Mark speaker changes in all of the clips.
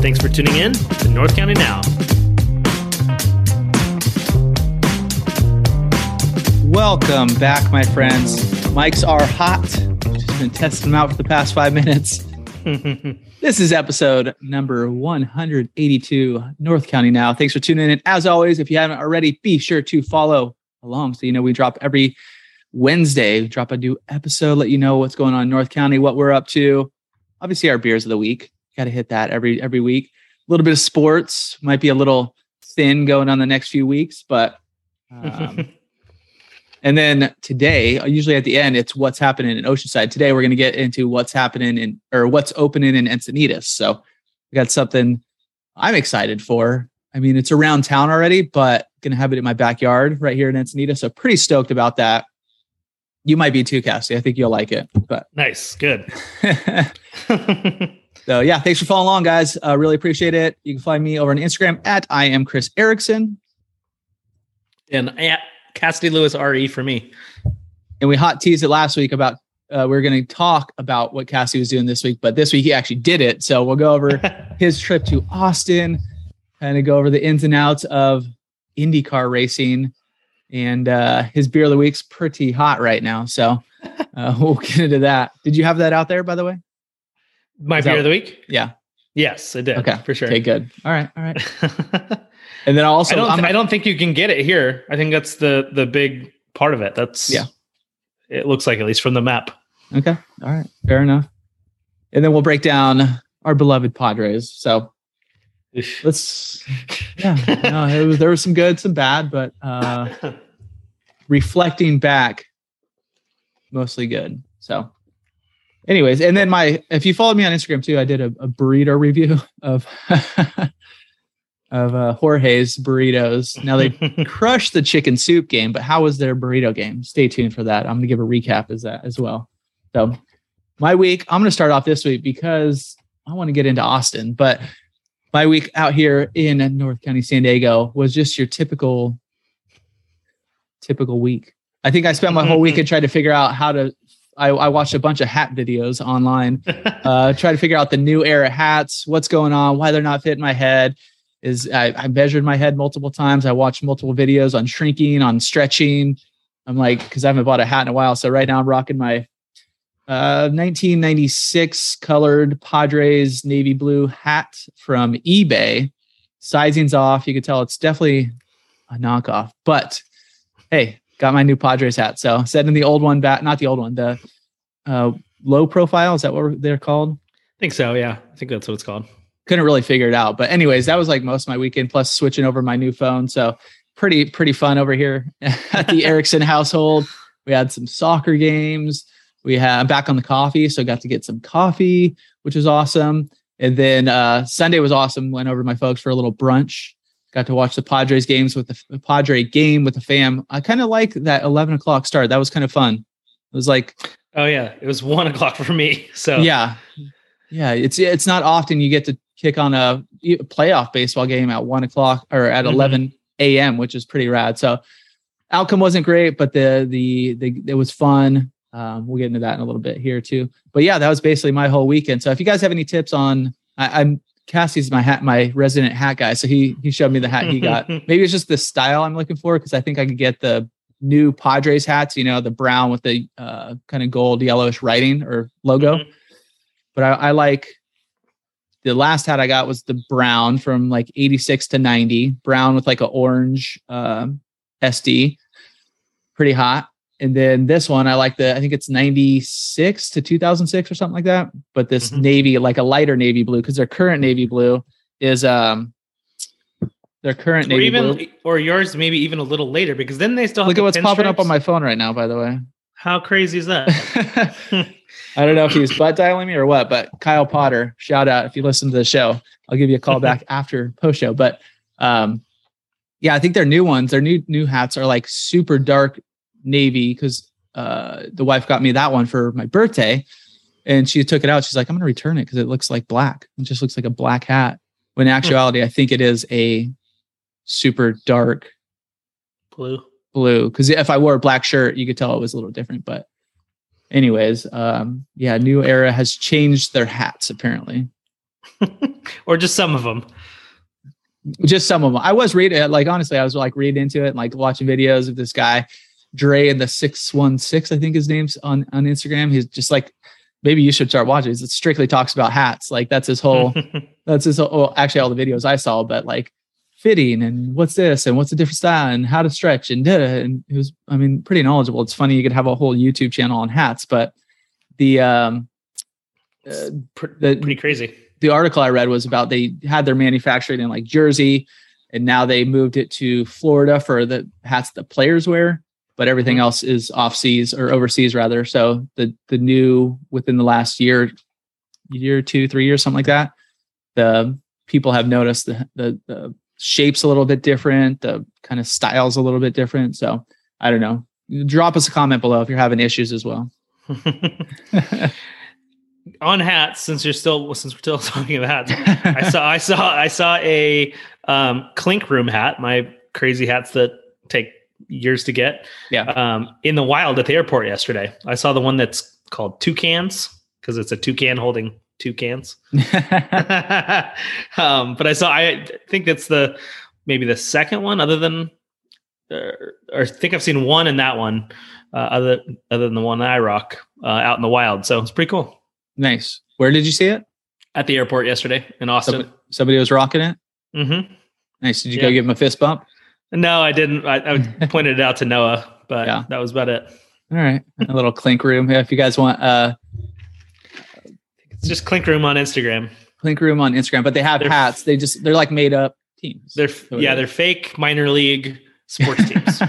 Speaker 1: Thanks for tuning in to North County Now.
Speaker 2: Welcome back, my friends. Mics are hot. Just been testing them out for the past five minutes. This is episode number 182, North County Now. Thanks for tuning in. As always, if you haven't already, be sure to follow along. So, you know, we drop every Wednesday, drop a new episode, let you know what's going on in North County, what we're up to. Obviously, our beers of the week. Got to hit that every every week. A little bit of sports, might be a little thin going on the next few weeks, but um, and then today, usually at the end, it's what's happening in Oceanside. Today, we're going to get into what's happening in or what's opening in Encinitas. So we got something I'm excited for. I mean, it's around town already, but going to have it in my backyard right here in Encinitas. So pretty stoked about that. You might be too, Cassie. I think you'll like it. But
Speaker 1: nice. Good.
Speaker 2: so yeah, thanks for following along, guys. Uh, really appreciate it. You can find me over on Instagram at I am Chris Erickson.
Speaker 1: and at Cassidy Lewis RE for me.
Speaker 2: and we hot teased it last week about uh, we are going to talk about what Cassie was doing this week, but this week he actually did it. So we'll go over his trip to Austin, kind of go over the ins and outs of IndyCar racing, and uh, his beer of the week's pretty hot right now. So uh, we'll get into that. Did you have that out there, by the way?
Speaker 1: My
Speaker 2: Is
Speaker 1: beer
Speaker 2: that-
Speaker 1: of the week?
Speaker 2: Yeah.
Speaker 1: Yes, it did.
Speaker 2: Okay.
Speaker 1: For sure.
Speaker 2: Okay. Good. All right. All right. And then also,
Speaker 1: I don't
Speaker 2: I'm-
Speaker 1: I don't think you can get it here. I think that's the the big part of it. That's
Speaker 2: Yeah.
Speaker 1: It looks like at least from the map.
Speaker 2: okay. All right. Fair enough. And then we'll break down our beloved Padres. So let's yeah no, was, there was some good some bad but uh reflecting back mostly good so anyways and then my if you followed me on instagram too i did a, a burrito review of of uh jorge's burritos now they crushed the chicken soup game but how was their burrito game stay tuned for that i'm gonna give a recap as that as well so my week i'm gonna start off this week because i want to get into austin but my week out here in North County, San Diego was just your typical, typical week. I think I spent my whole week weekend trying to figure out how to. I, I watched a bunch of hat videos online, uh, try to figure out the new era hats, what's going on, why they're not fitting my head. Is I, I measured my head multiple times. I watched multiple videos on shrinking, on stretching. I'm like, because I haven't bought a hat in a while. So right now I'm rocking my uh, 1996 colored Padres navy blue hat from eBay. Sizing's off. You can tell it's definitely a knockoff, but hey, got my new Padres hat. So setting the old one back, not the old one, the uh, low profile. Is that what they're called?
Speaker 1: I think so, yeah. I think that's what it's called.
Speaker 2: Couldn't really figure it out. But anyways, that was like most of my weekend, plus switching over my new phone. So pretty, pretty fun over here at the Erickson household. We had some soccer games we had I'm back on the coffee, so got to get some coffee, which was awesome. And then uh, Sunday was awesome. Went over to my folks for a little brunch. Got to watch the Padres games with the, the Padre game with the fam. I kind of like that 11 o'clock start. That was kind of fun. It was like,
Speaker 1: Oh yeah. It was one o'clock for me. So
Speaker 2: yeah, yeah. It's it's not often you get to kick on a playoff baseball game at one o'clock or at
Speaker 1: Mhm.
Speaker 2: 11 a.m., which is pretty rad. So outcome wasn't great, but the the the it was fun. Um, we'll get into that in a little bit here too. But yeah, that was basically my whole weekend. So if you guys have any tips on, I, I'm Cassie's my hat, my resident hat guy. So he he showed me the hat he got. Maybe it's just the style I'm looking for because I think I could get the new Padres hats. You know, the brown with the uh, kind of gold yellowish writing or logo.
Speaker 1: Mhm.
Speaker 2: But I, I like the last hat I got was the brown from like 86 to 90, brown with like an orange um, SD, pretty hot. And then this one, I like the, I think it's 96 to 2006 or something like that. But this
Speaker 1: Mhm.
Speaker 2: navy, like a lighter navy blue, because their current navy blue is, um, their current
Speaker 1: or
Speaker 2: navy
Speaker 1: even
Speaker 2: blue.
Speaker 1: or yours maybe even a little later because then they still have
Speaker 2: Look at what's popping up on my phone right now, by the way.
Speaker 1: How crazy is that?
Speaker 2: I don't know if he's butt dialing me or what, but Kyle Potter, shout out if you listen to the show. I'll give you a call back after post show. But um, yeah, I think their new ones, their new new hats are like super dark navy because uh, the wife got me that one for my birthday, and she took it out. She's like, "I'm going to return it because it looks like black. It just looks like a black hat." When in actuality, I think it is a super dark
Speaker 1: Blue.
Speaker 2: blue. Because if I wore a black shirt, you could tell it was a little different. But anyways, um, yeah, New Era has changed their hats apparently.
Speaker 1: or just some of them.
Speaker 2: just some of them. I was reading, like honestly, I was like reading into it and like watching videos of this guy, Dre and the six one six, I think his name's on on Instagram. He's just like, maybe you should start watching. It strictly talks about hats. Like that's his whole. that's his. Whole, well, actually, all the videos I saw, but like fitting and what's this and what's a different style and how to stretch and da and it was, I mean, pretty knowledgeable. It's funny you could have a whole YouTube channel on hats, but the um, uh, the
Speaker 1: Pretty crazy.
Speaker 2: the article I read was about they had their manufacturing in like Jersey, and now they moved it to Florida for the hats the players wear, but everything
Speaker 1: Mhm.
Speaker 2: else is off seas or overseas rather. So the the new within the last year, year two, three years, something like that, the people have noticed the the, the shapes a little bit different, the kind of styles a little bit different. So I don't know. Drop us a comment below if you're having issues as well.
Speaker 1: On hats, since you're still since we're still talking about hats, I saw I saw I saw a um, clink room hat. My crazy hats that take years to get.
Speaker 2: Yeah.
Speaker 1: Um, in the wild at the airport yesterday, I saw the one that's called toucans because it's a toucan holding two cans. um, but I saw I think that's the maybe the second one, other than uh, or I think I've seen one in that one, uh, other other than the one I rock uh, out in the wild. So it's pretty cool.
Speaker 2: nice. Where did you see it?
Speaker 1: At the airport yesterday in Austin.
Speaker 2: Somebody, somebody was rocking it.
Speaker 1: Mm-hmm.
Speaker 2: Nice. Did you
Speaker 1: Yeah.
Speaker 2: go give him a fist bump?
Speaker 1: No, I didn't. I, I pointed it out to Noah, but
Speaker 2: Yeah.
Speaker 1: that was about it.
Speaker 2: All right. A little clink room. Yeah, if you guys want uh
Speaker 1: It's just Clink Room on Instagram.
Speaker 2: clink room on Instagram, but they have
Speaker 1: They're-
Speaker 2: hats. They just they're like made up teams.
Speaker 1: They're
Speaker 2: So
Speaker 1: yeah, they're fake minor league sports teams.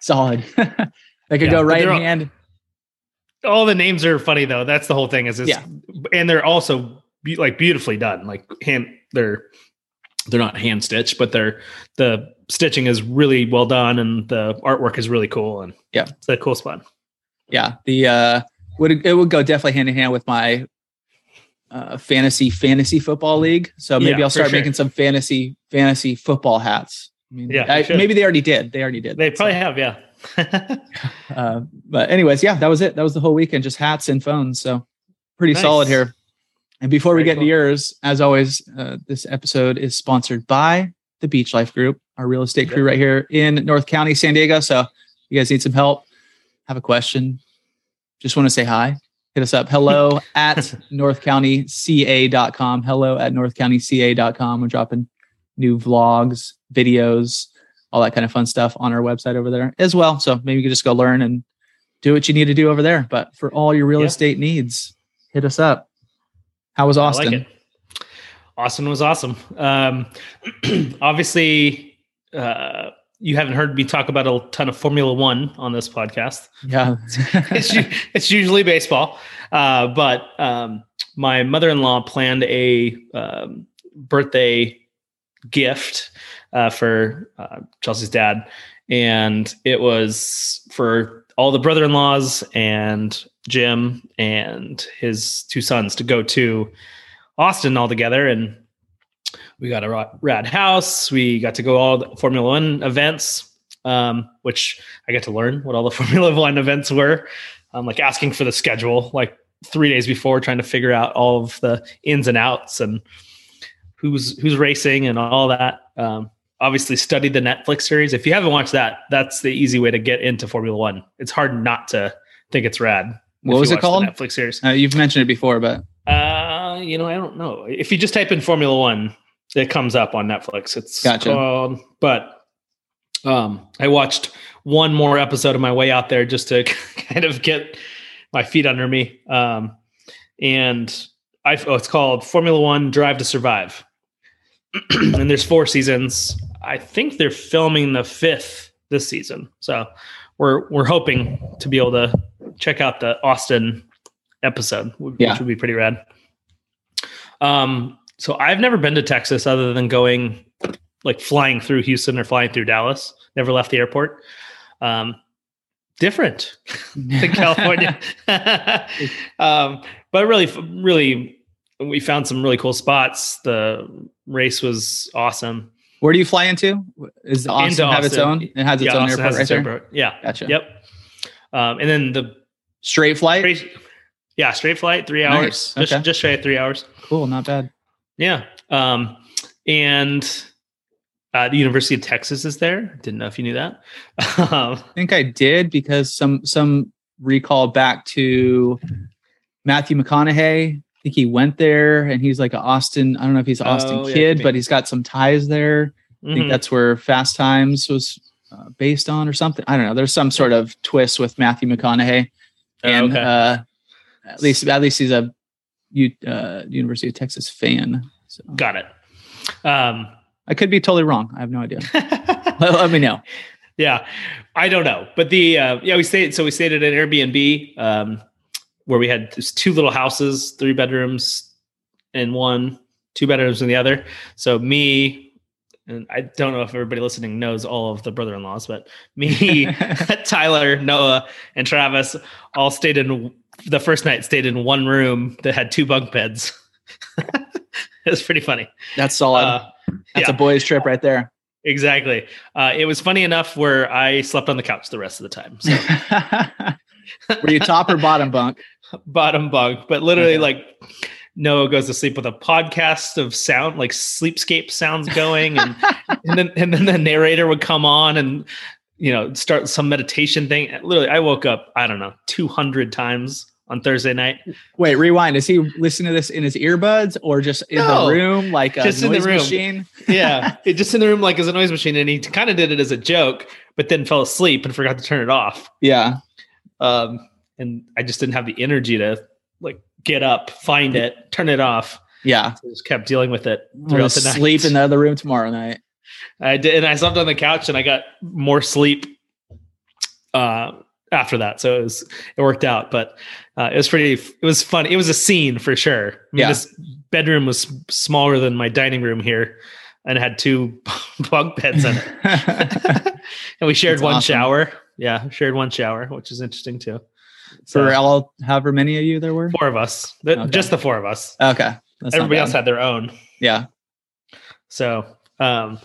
Speaker 2: solid. they could
Speaker 1: Yeah,
Speaker 2: go right
Speaker 1: all-
Speaker 2: hand.
Speaker 1: All the names are funny though. That's the whole thing. Is it's,
Speaker 2: Yeah.
Speaker 1: and they're also be, like beautifully done. Like hand, they're they're not hand stitched, but they're the stitching is really well done, and the artwork is really cool. And
Speaker 2: Yeah.
Speaker 1: it's a cool spot.
Speaker 2: Yeah. The uh would it would go definitely hand in hand with my uh fantasy fantasy football league. So maybe
Speaker 1: Yeah,
Speaker 2: I'll start
Speaker 1: sure.
Speaker 2: making some fantasy fantasy football hats. I mean,
Speaker 1: Yeah,
Speaker 2: I- maybe they already did. They already did.
Speaker 1: They probably have, yeah.
Speaker 2: Uh, but anyways, yeah, that was it. That was the whole weekend, just hats and phones. So pretty
Speaker 1: Nice.
Speaker 2: solid here. And before we get
Speaker 1: cool.
Speaker 2: into yours, as always, uh, this episode is sponsored by the Beach Life Group, our real estate crew right here in North County, San Diego. So you guys need some help, have a question, just want to say hi, hit us up. Hello at northcountyca.com. Hello at northcountyca.com. We're dropping new vlogs, videos, all that kind of fun stuff on our website over there as well. So maybe you can just go learn and do what you need to do over there. But for all your real
Speaker 1: Yeah.
Speaker 2: estate needs, hit us up. How was Austin?
Speaker 1: Like. Austin was awesome. Um, obviously, uh, you haven't heard me talk about a ton of Formula One on this podcast.
Speaker 2: Yeah.
Speaker 1: it's, it's usually baseball. Uh, but um, my mother in law planned a um, birthday gift uh, for uh, Chelsea's dad. And it was for all the brother in laws and Jim and his two sons to go to Austin all together. And we got a rad house. We got to go all the Formula One events, um, which I got to learn what all the Formula One events were. I'm like asking for the schedule like three days before, trying to figure out all of the ins and outs and who's who's racing and all that. Um, obviously, studied the Netflix series. If you haven't watched that, that's the easy way to get into Formula One. It's hard not to think it's rad.
Speaker 2: What was it called?
Speaker 1: Netflix series.
Speaker 2: Uh, you've mentioned it before, but
Speaker 1: Uh, you know, I don't know. If you just type in Formula One, it comes up on Netflix. It's
Speaker 2: Gotcha.
Speaker 1: called, but um, I watched one more episode of my way out there just to kind of get my feet under me. Um, and I, oh, it's called Formula One Drive to Survive. and there's four seasons. I think they're filming the fifth this season. So we're we're hoping to be able to check out the Austin episode, which
Speaker 2: Yeah.
Speaker 1: would be pretty rad. Um, so I've never been to Texas other than going like flying through Houston or flying through Dallas. Never left the airport. Um, different than California. um, but really, really, we found some really cool spots. The race was awesome.
Speaker 2: Where do you fly into? Is Austin have its own? It has its
Speaker 1: yeah,
Speaker 2: own
Speaker 1: Austin
Speaker 2: airport right
Speaker 1: its
Speaker 2: there.
Speaker 1: airport. Yeah.
Speaker 2: Gotcha.
Speaker 1: Yep. Um, and then the
Speaker 2: Straight flight.
Speaker 1: straight, yeah, straight flight, three hours,
Speaker 2: Nice.
Speaker 1: just
Speaker 2: Okay.
Speaker 1: just shy of three hours.
Speaker 2: Cool, not bad.
Speaker 1: Yeah. Um, and uh, the University of Texas is there. Didn't know if you knew that. um,
Speaker 2: I think I did because some some recall back to Matthew McConaughey. I think he went there and he's like an Austin. I don't know if he's an Austin
Speaker 1: Oh,
Speaker 2: kid,
Speaker 1: could be.
Speaker 2: but he's got some ties there. I think
Speaker 1: mhm.
Speaker 2: that's where Fast Times was uh, based on or something. I don't know. There's some sort of twist with Matthew McConaughey, and
Speaker 1: okay.
Speaker 2: uh, at least at least he's a U, uh, University of Texas fan. So
Speaker 1: Got it. Um,
Speaker 2: I could be totally wrong. I have no idea. let, let me know.
Speaker 1: yeah, I don't know, but the uh, yeah we stayed. So we stayed at an Airbnb um, where we had just two little houses, three bedrooms in one, two bedrooms in the other. So me. And I don't know if everybody listening knows all of the brother-in-laws, but me, Tyler, Noah, and Travis all stayed in the first night. Stayed in one room that had two bunk beds. it was pretty funny.
Speaker 2: That's solid.
Speaker 1: Uh,
Speaker 2: That's
Speaker 1: yeah.
Speaker 2: a boys' trip right there.
Speaker 1: exactly. Uh, it was funny enough where I slept on the couch the rest of the time. So
Speaker 2: Were you top or bottom bunk?
Speaker 1: bottom bunk, but literally
Speaker 2: Okay.
Speaker 1: like Noah goes to sleep with a podcast of sound, like sleepscape sounds going, and and then and then the narrator would come on and you know start some meditation thing. Literally, I woke up I don't know two hundred times on Thursday night.
Speaker 2: Wait, rewind. Is he listening to this in his earbuds or just in
Speaker 1: No.
Speaker 2: the room like a
Speaker 1: Just in the room.
Speaker 2: machine?
Speaker 1: Yeah, it just in the room like as a noise machine, and he kind of did it as a joke, but then fell asleep and forgot to turn it off.
Speaker 2: Yeah.
Speaker 1: um, and I just didn't have the energy to like get up, find it, turn it off.
Speaker 2: Yeah.
Speaker 1: I just kept dealing with it throughout the night.
Speaker 2: sleep in the other room tomorrow night.
Speaker 1: I did, and I slept on the couch, and I got more sleep uh, after that. So it was it worked out, but uh, it was pretty. It was fun. It was a scene for sure. I mean,
Speaker 2: Yeah.
Speaker 1: this bedroom was smaller than my dining room here, and had two bunk beds in it, and we shared
Speaker 2: That's
Speaker 1: one
Speaker 2: awesome.
Speaker 1: shower. Yeah, shared one shower, which is interesting too.
Speaker 2: For
Speaker 1: So-
Speaker 2: all however many of you there were?
Speaker 1: Four of us, The-
Speaker 2: Okay.
Speaker 1: just the four of us.
Speaker 2: Okay. That's
Speaker 1: Everybody else had their own.
Speaker 2: Yeah.
Speaker 1: So, um,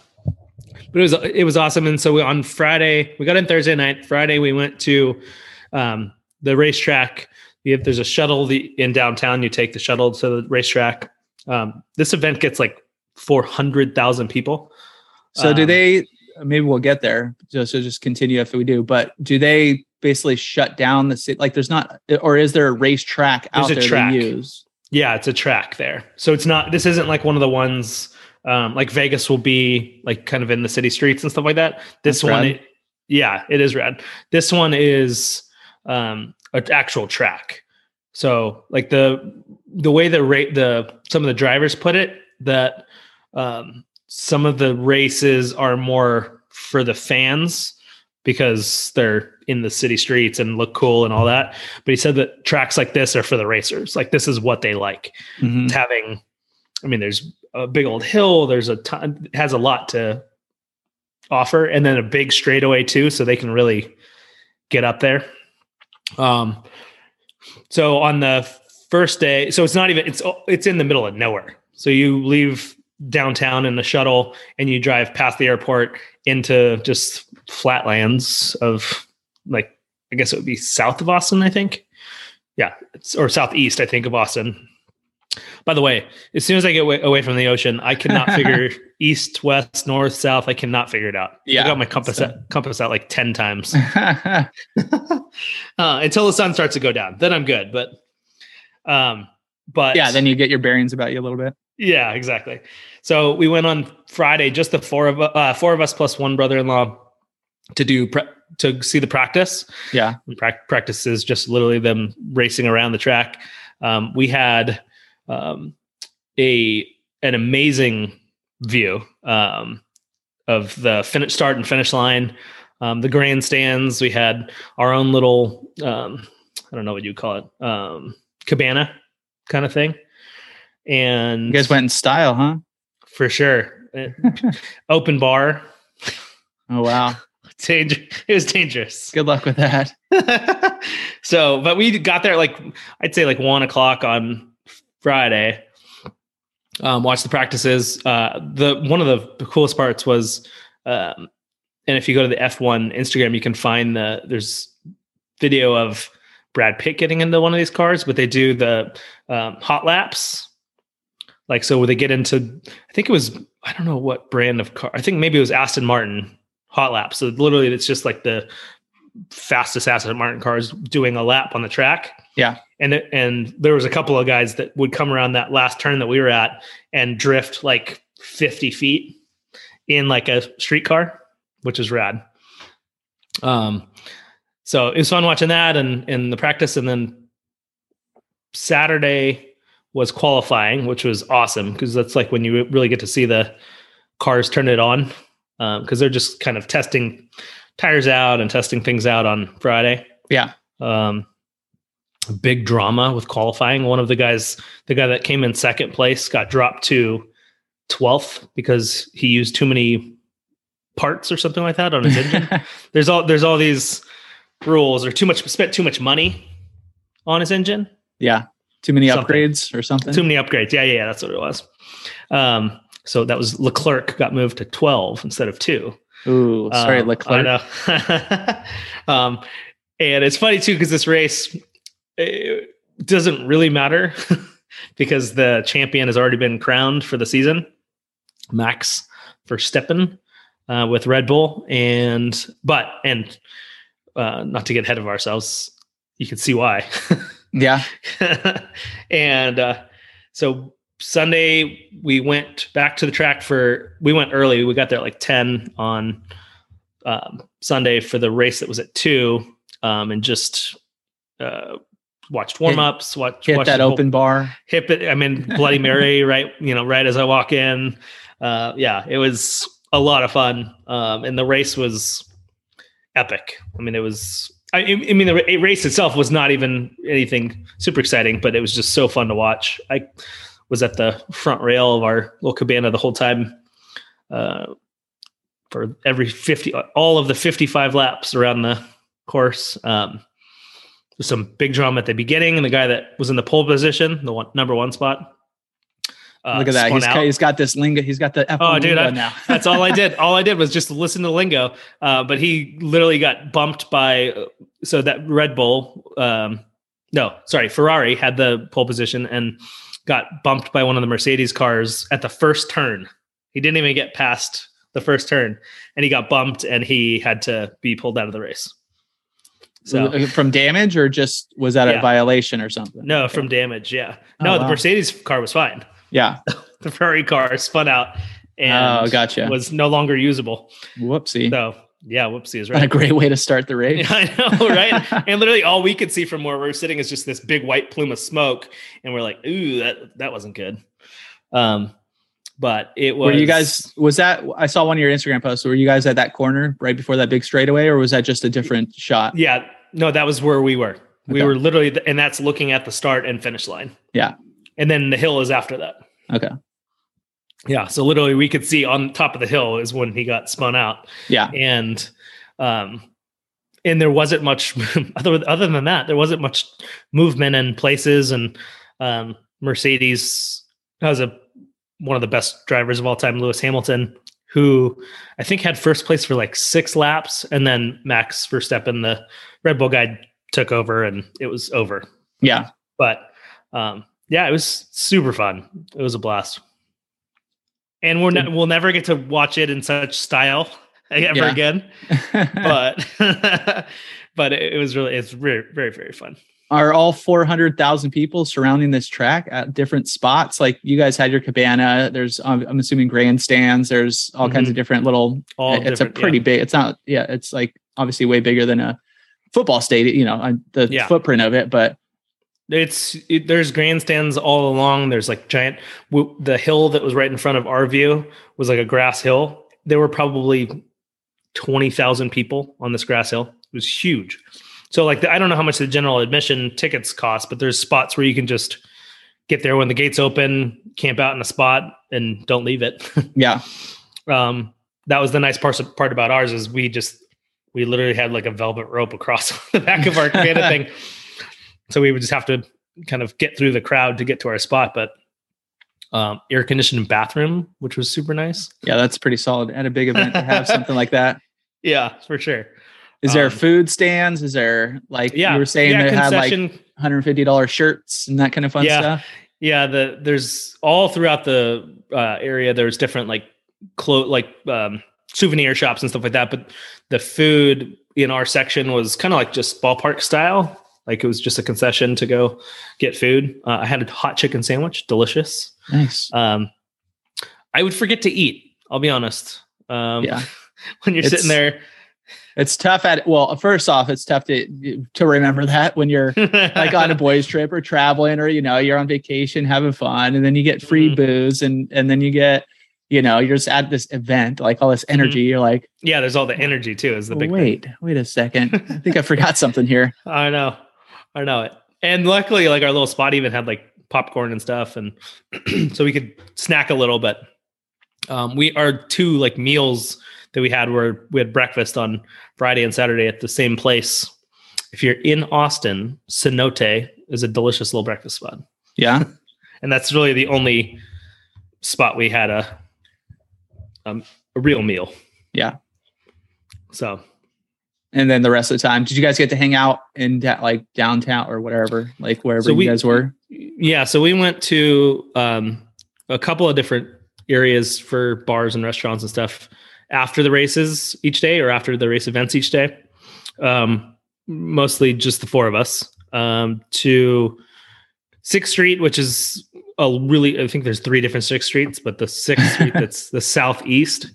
Speaker 1: but it was it was awesome. And so we, on Friday, we got in Thursday night. Friday, we went to um, the racetrack. If there's a shuttle the, in downtown. You take the shuttle to the racetrack. Um, this event gets like four hundred thousand people.
Speaker 2: So do
Speaker 1: Um,
Speaker 2: they maybe we'll get there. Just so just continue if we do, but do they basically shut down the city? Like there's not or is there a racetrack out
Speaker 1: There's
Speaker 2: there
Speaker 1: track.
Speaker 2: to use?
Speaker 1: Yeah, it's a track there. So it's not. This isn't like one of the ones um, like Vegas will be like kind of in the city streets and stuff like that. This
Speaker 2: That's
Speaker 1: one, it- yeah, it is rad. This one is um, an actual track. So like the the way the rate the some of the drivers put it that um, some of the races are more for the fans because they're in the city streets and look cool and all that. But he said that tracks like this are for the racers. Like this is what they like.
Speaker 2: Mhm.
Speaker 1: It's having, I mean, there's a big old hill. There's a ton. Has a lot to offer, and then a big straightaway too, so they can really get up there. Um, so on the first day, so it's not even it's it's in the middle of nowhere. So you leave downtown in the shuttle and you drive past the airport into just flatlands of like I guess it would be south of Austin, I think. Yeah, it's, or southeast, I think, of Austin. By the way, as soon as I get away, away from the ocean, I cannot figure east, west, north, south. I cannot figure it out.
Speaker 2: Yeah,
Speaker 1: I got my compass
Speaker 2: so-
Speaker 1: out, compass out like ten times uh, until the sun starts to go down. Then I'm good. But, um, but
Speaker 2: yeah, then you get your bearings about you a little bit.
Speaker 1: Yeah, exactly. So we went on Friday, just the four of uh, four of us plus one brother-in-law to do pre- to see the practice.
Speaker 2: Yeah.
Speaker 1: And prac- practice is just literally them racing around the track. Um, we had um, a an amazing view um, of the finish start and finish line, um, the grandstands. We had our own little um, I don't know what you call it. Um, cabana kind of thing. And
Speaker 2: You guys went in style, huh?
Speaker 1: for sure, open bar.
Speaker 2: Oh wow.
Speaker 1: Danger. It was dangerous.
Speaker 2: Good luck with that.
Speaker 1: so, but we got there like I'd say like one o'clock on Friday. Um, watched the practices. Uh, the one of the coolest parts was, um, and if you go to the F1 Instagram, you can find the there's video of Brad Pitt getting into one of these cars, but they do the um, hot laps. Like so, they get into, I think it was I don't know what brand of car. I think maybe it was Aston Martin hot lap. So literally, it's just like the fastest Aston Martin cars doing a lap on the track.
Speaker 2: Yeah.
Speaker 1: And it, and there was a couple of guys that would come around that last turn that we were at and drift like 50 feet in like a street car, which is rad. Um, so it was fun watching that and and the practice, and then Saturday was qualifying, which was awesome because that's like when you really get to see the cars turn it on because they're just kind of testing tires out and testing things out on Friday.
Speaker 2: Yeah.
Speaker 1: Um, big drama with qualifying. One of the guys, the guy that came in second place, got dropped to 12th because he used too many parts or something like that on his engine. there's all there's all these rules or too much spent too much money on his engine.
Speaker 2: yeah. Too many
Speaker 1: Something.
Speaker 2: upgrades or something.
Speaker 1: Too many upgrades. Yeah, yeah, yeah, that's what it was. Um, so that was Leclerc got moved to 12 instead of two.
Speaker 2: Ooh, sorry,
Speaker 1: Um,
Speaker 2: Leclerc.
Speaker 1: I know. um, and it's funny too because this race doesn't really matter because the champion has already been crowned for the season, Max Verstappen uh, with Red Bull, and but and uh, not to get ahead of ourselves, you can see why.
Speaker 2: Yeah.
Speaker 1: and uh, so Sunday we went back to the track for we went early. We got there at like ten on um, Sunday for the race that was at two, um, and just uh, watched warm ups. Watch
Speaker 2: Hit
Speaker 1: watched
Speaker 2: that
Speaker 1: whole-
Speaker 2: open bar.
Speaker 1: hip it. I mean, Bloody Mary, right? You know, right as I walk in. Uh, yeah, it was a lot of fun, um, and the race was epic. I mean, it was. I, I mean, the race itself was not even anything super exciting, but it was just so fun to watch. I was at the front rail of our little cabana the whole time. Uh, for every 50 all of the 55 laps around the course um some big drama at the beginning and the guy that was in the pole position the one number one spot uh,
Speaker 2: Look at that. He's, he's got this lingo. He's got the F1
Speaker 1: Oh, dude,
Speaker 2: lingo
Speaker 1: I-
Speaker 2: now.
Speaker 1: That's all I did. All I did was just listen to lingo. Uh, but he literally got bumped by uh, so that Red Bull, um, no, sorry, Ferrari had the pole position and got bumped by one of the Mercedes cars at the first turn. He didn't even get past the first turn, and he got bumped, and he had to be pulled out of the race. So
Speaker 2: from damage or just was that a violation or something?
Speaker 1: no,
Speaker 2: Okay.
Speaker 1: from damage. Yeah,
Speaker 2: Oh,
Speaker 1: no, the. Mercedes car was fine.
Speaker 2: Yeah.
Speaker 1: The Ferrari car spun out and
Speaker 2: Oh, gotcha.
Speaker 1: was no longer usable.
Speaker 2: Whoopsie.
Speaker 1: So yeah, whoopsie is
Speaker 2: Not a great way to start the race.
Speaker 1: I know, right? and literally all we could see from where we're sitting is just this big white plume of smoke, and we're like, "Ooh, that that wasn't good." Um, but it was.
Speaker 2: Were you guys? Was that? I saw one of your Instagram posts. Were you guys at that corner right before that big straightaway, or was that just a different shot?
Speaker 1: Yeah, no, that was where we were. We were literally, and that's looking at the start and finish line.
Speaker 2: Yeah.
Speaker 1: And then the hill is after that.
Speaker 2: Okay.
Speaker 1: Yeah, so literally we could see on top of the hill is when he got spun out.
Speaker 2: Yeah.
Speaker 1: and um and there wasn't much other other than that there wasn't much movement in places and um mercedes has a one of the best drivers of all time lewis hamilton who i think had first place for like six laps and then max verstappen the red bull guy took over and it was over
Speaker 2: Yeah.
Speaker 1: but um yeah it was super fun it was a blast and we're ne- we'll never get to watch it in such style ever
Speaker 2: Yeah.
Speaker 1: again but but it, was really it's very very very fun
Speaker 2: Are all 400,000 people surrounding this track at different spots? Like you guys had your cabana. There's, um, I'm assuming grandstands. There's all kinds
Speaker 1: Mhm.
Speaker 2: of different little.
Speaker 1: all
Speaker 2: it's a
Speaker 1: different, yeah.
Speaker 2: pretty big. It's not. Yeah. It's like obviously way bigger than a football stadium. You know, uh, the
Speaker 1: Yeah.
Speaker 2: footprint of it. But
Speaker 1: it's it, there's grandstands all along. There's like giant w- the hill that was right in front of our view was like a grass hill. There were probably 20,000 people on this grass hill. It was huge. So like the, I don't know how much the general admission tickets cost, but there's spots where you can just get there when the gates open, camp out in a spot, and don't leave it.
Speaker 2: Yeah.
Speaker 1: um, that was the nice part part about ours is we just we literally had like a velvet rope across the back of our cabana thing, so we would just have to kind of get through the crowd to get to our spot. But um, air conditioned bathroom, which was super nice.
Speaker 2: Yeah, that's pretty solid at a big event to have something like that.
Speaker 1: Yeah, for sure.
Speaker 2: Is there
Speaker 1: Um,
Speaker 2: food stands? Is there like
Speaker 1: Yeah,
Speaker 2: you were saying
Speaker 1: yeah,
Speaker 2: they had like $150 shirts and that kind of fun
Speaker 1: Yeah.
Speaker 2: stuff?
Speaker 1: Yeah, the there's all throughout the uh, area. There's different like clo- like um, souvenir shops and stuff like that. But the food in our section was kind of like just ballpark style. Like it was just a concession to go get food. Uh, I had a hot chicken sandwich, delicious.
Speaker 2: Nice.
Speaker 1: Um, I would forget to eat. I'll be honest. Um,
Speaker 2: Yeah.
Speaker 1: when you're
Speaker 2: It's-
Speaker 1: sitting there,
Speaker 2: It's tough at well, first off, it's tough to to remember that when you're like on a boys trip or traveling or you know you're on vacation having fun and then you get free
Speaker 1: Mhm.
Speaker 2: booze and and then you get you know you're just at this event like all this energy you're like
Speaker 1: yeah, there's all the energy too. Is the big thing.
Speaker 2: wait wait a second i think i forgot something here
Speaker 1: I know. I know it. And luckily, like our little spot even had like popcorn and stuff, and so we could snack a little. But um, we our two like meals that we had were we had breakfast on Friday and Saturday at the same place. If you're in Austin, Cenote is a delicious little breakfast spot,
Speaker 2: yeah
Speaker 1: and that's really the only spot we had a um, a real meal.
Speaker 2: Yeah.
Speaker 1: So
Speaker 2: and then the rest of the time did you guys get to hang out in da- like downtown or whatever like wherever
Speaker 1: So
Speaker 2: you
Speaker 1: we-
Speaker 2: guys were
Speaker 1: Yeah, so we went to um, a couple of different areas for bars and restaurants and stuff after the races each day or after the race events each day. Um, mostly just the four of us. Um, to Sixth Street, which is a really, I think there's three different Sixth Streets, but the Sixth Street that's the southeast,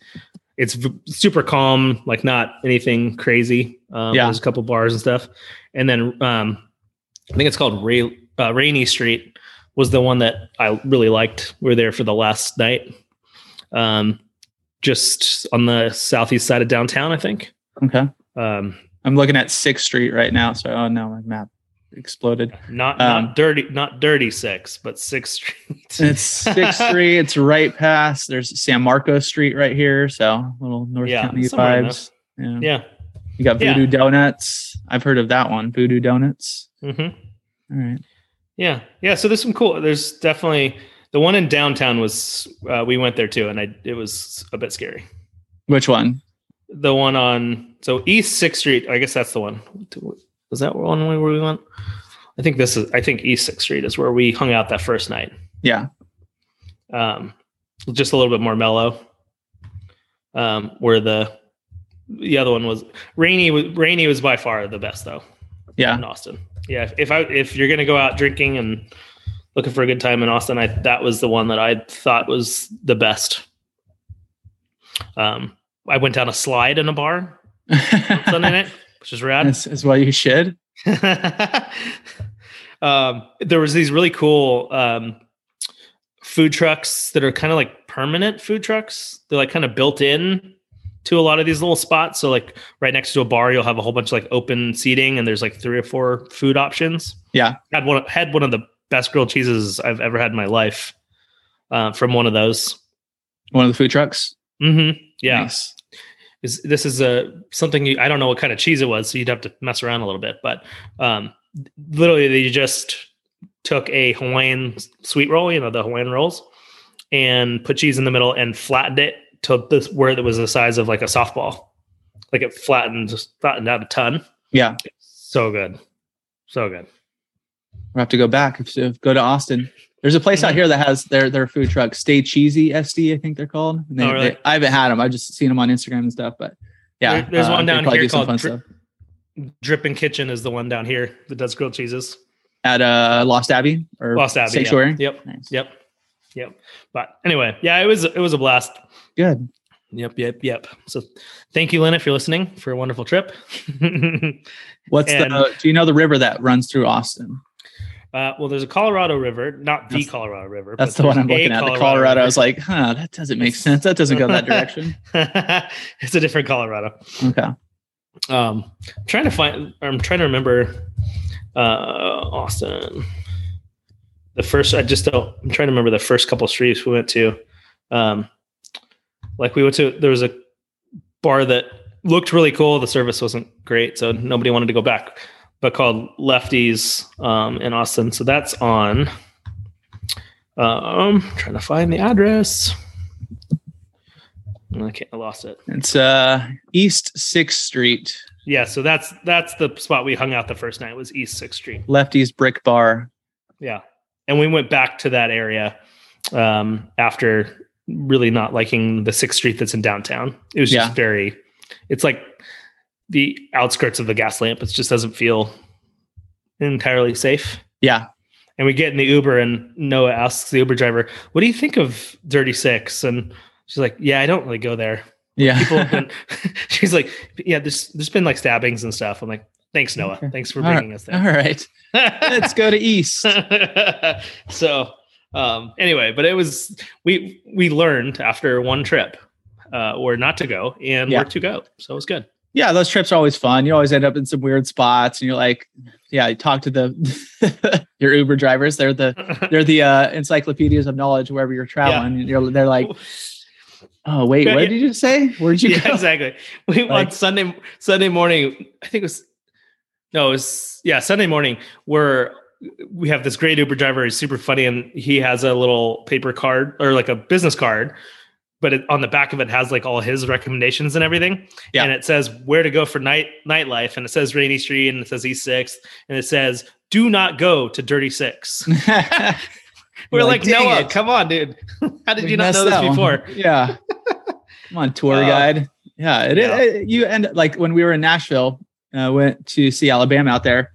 Speaker 1: it's v- super calm, like not anything crazy. Um,
Speaker 2: Yeah.
Speaker 1: There's a couple bars and stuff. And then um, I think it's called Ray, uh, Rainy Street was the one that I really liked. We were there for the last night. Um, just on the southeast side of downtown, I think.
Speaker 2: okay
Speaker 1: Um,
Speaker 2: i'm looking at sixth street right now so oh no my map exploded
Speaker 1: not
Speaker 2: Um,
Speaker 1: not dirty, not dirty six, but Sixth Street.
Speaker 2: it's sixth street it's right past there's san marcos street right here so little north
Speaker 1: Yeah,
Speaker 2: county vibes yeah.
Speaker 1: yeah.
Speaker 2: you got
Speaker 1: Yeah.
Speaker 2: voodoo donuts i've heard of that one voodoo donuts
Speaker 1: Mm-hmm.
Speaker 2: all right
Speaker 1: Yeah, yeah. So there's some cool. There's definitely the one in downtown was uh, we went there too, and I it was a bit scary.
Speaker 2: which one
Speaker 1: The one on so East Sixth Street. I guess that's the one. Was that one way where we went? I think this is. I think East Sixth Street is where we hung out that first night.
Speaker 2: yeah
Speaker 1: Um, just a little bit more mellow. Um, where the the other one was rainy. Was rainy was by far the best though.
Speaker 2: yeah
Speaker 1: in Austin. Yeah, if- if I if you're gonna go out drinking and looking for a good time in Austin, I that was the one that I thought was the best. Um, I went down a slide in a bar Sunday night, which is rad.
Speaker 2: That's, that's what you should.
Speaker 1: um, there was these really cool um, food trucks that are kind of like permanent food trucks. They're like kind of built in to a lot of these little spots. So like right next to a bar, you'll have a whole bunch of like open seating, and there's like three or four food options.
Speaker 2: Yeah.
Speaker 1: had one had one of the best grilled cheeses I've ever had in my life uh, from one of those.
Speaker 2: One of the food trucks.
Speaker 1: hmm Yeah,
Speaker 2: Nice.
Speaker 1: Is this is a something you, I don't know what kind of cheese it was, so you'd have to mess around a little bit. But um, literally, they just took a Hawaiian sweet roll, you know, the Hawaiian rolls, and put cheese in the middle and flattened it to this where it was the size of like a softball. Like it flattened, flattened out a ton.
Speaker 2: Yeah.
Speaker 1: So good, so good.
Speaker 2: We'll have to go back. If, if- go to Austin. There's a place out
Speaker 1: Mhm.
Speaker 2: here that has their their food truck. Stay Cheesy SD, I think they're called. They-
Speaker 1: Oh, really?
Speaker 2: they- I haven't had them. I've just seen them on Instagram and stuff. But yeah,
Speaker 1: There- there's
Speaker 2: uh,
Speaker 1: one down here
Speaker 2: do
Speaker 1: called Dri-. Dripping Kitchen is the one down here that does grilled cheeses.
Speaker 2: at uh, Lost Abbey or
Speaker 1: Lost Abbey.
Speaker 2: Sanctuary.
Speaker 1: Yeah. Yep.
Speaker 2: Nice.
Speaker 1: Yep. Yep. But anyway, yeah, it was it was a blast.
Speaker 2: Good.
Speaker 1: Yep, yep, yep. So thank you, Lynn, if you're listening for a wonderful trip.
Speaker 2: What's
Speaker 1: And-
Speaker 2: the? Do you know the river that runs through Austin?
Speaker 1: Uh, well, there's a Colorado River, not the
Speaker 2: That's-
Speaker 1: Colorado River.
Speaker 2: That's
Speaker 1: but
Speaker 2: the one I'm looking at. The Colorado. I was like, huh, that doesn't make sense. That doesn't go that direction.
Speaker 1: it's a different Colorado.
Speaker 2: Okay.
Speaker 1: Um, I'm trying to find. I'm trying to remember. Uh, Austin. The first, I just don't. I'm trying to remember the first couple streets we went to. Um, like we went to, there was a bar that looked really cool. The service wasn't great, so nobody wanted to go back. But called Lefty's um, in Austin. So that's on. Um, trying to find the address. Okay, I lost it.
Speaker 2: It's uh East Sixth Street,
Speaker 1: Yeah, so that's that's the spot we hung out the first night was East Sixth Street.
Speaker 2: Lefty's Brick Bar.
Speaker 1: Yeah, and we went back to that area um, after really not liking the Sixth Street that's in downtown. It was just
Speaker 2: Yeah.
Speaker 1: very. It's like the outskirts of the gas lamp. It just doesn't feel entirely safe.
Speaker 2: Yeah.
Speaker 1: And we get in the Uber, and Noah asks the Uber driver, "What do you think of Dirty Six? And she's like, "Yeah, I don't really go there."
Speaker 2: Yeah.
Speaker 1: People have been. she's like, "Yeah, there's there's been like stabbings and stuff." I'm like, "Thanks, Noah. Thanks for bringing
Speaker 2: right.
Speaker 1: us there."
Speaker 2: All right, Let's go to East.
Speaker 1: so um anyway but it was we we learned after one trip uh or not to go and
Speaker 2: Yeah.
Speaker 1: where to go so it was good
Speaker 2: Yeah, those trips are always fun. You always end up in some weird spots and you're like, yeah, you talk to the your Uber drivers. They're the they're the uh, encyclopedias of knowledge wherever you're traveling. And you're they're like, oh wait,
Speaker 1: Yeah,
Speaker 2: what
Speaker 1: yeah.
Speaker 2: did you say? Where did you
Speaker 1: yeah
Speaker 2: go?
Speaker 1: exactly we
Speaker 2: Like-
Speaker 1: on sunday sunday morning i think it was no it was yeah sunday morning We're we have this great uber driver he's super funny and he has a little paper card or like a business card but it, on the back of it has like all his recommendations and everything
Speaker 2: Yeah.
Speaker 1: and it says where to go for night nightlife and it says rainy street and it says east sixth and it says do not go to dirty six we're
Speaker 2: You're
Speaker 1: like, noah
Speaker 2: it."
Speaker 1: come on dude how did
Speaker 2: We
Speaker 1: you not know this before
Speaker 2: Yeah. Come on, tour
Speaker 1: Oh.
Speaker 2: guide. Yeah, it,
Speaker 1: Yeah.
Speaker 2: it- you end like when we were in Nashville, uh, went to see Alabama out there,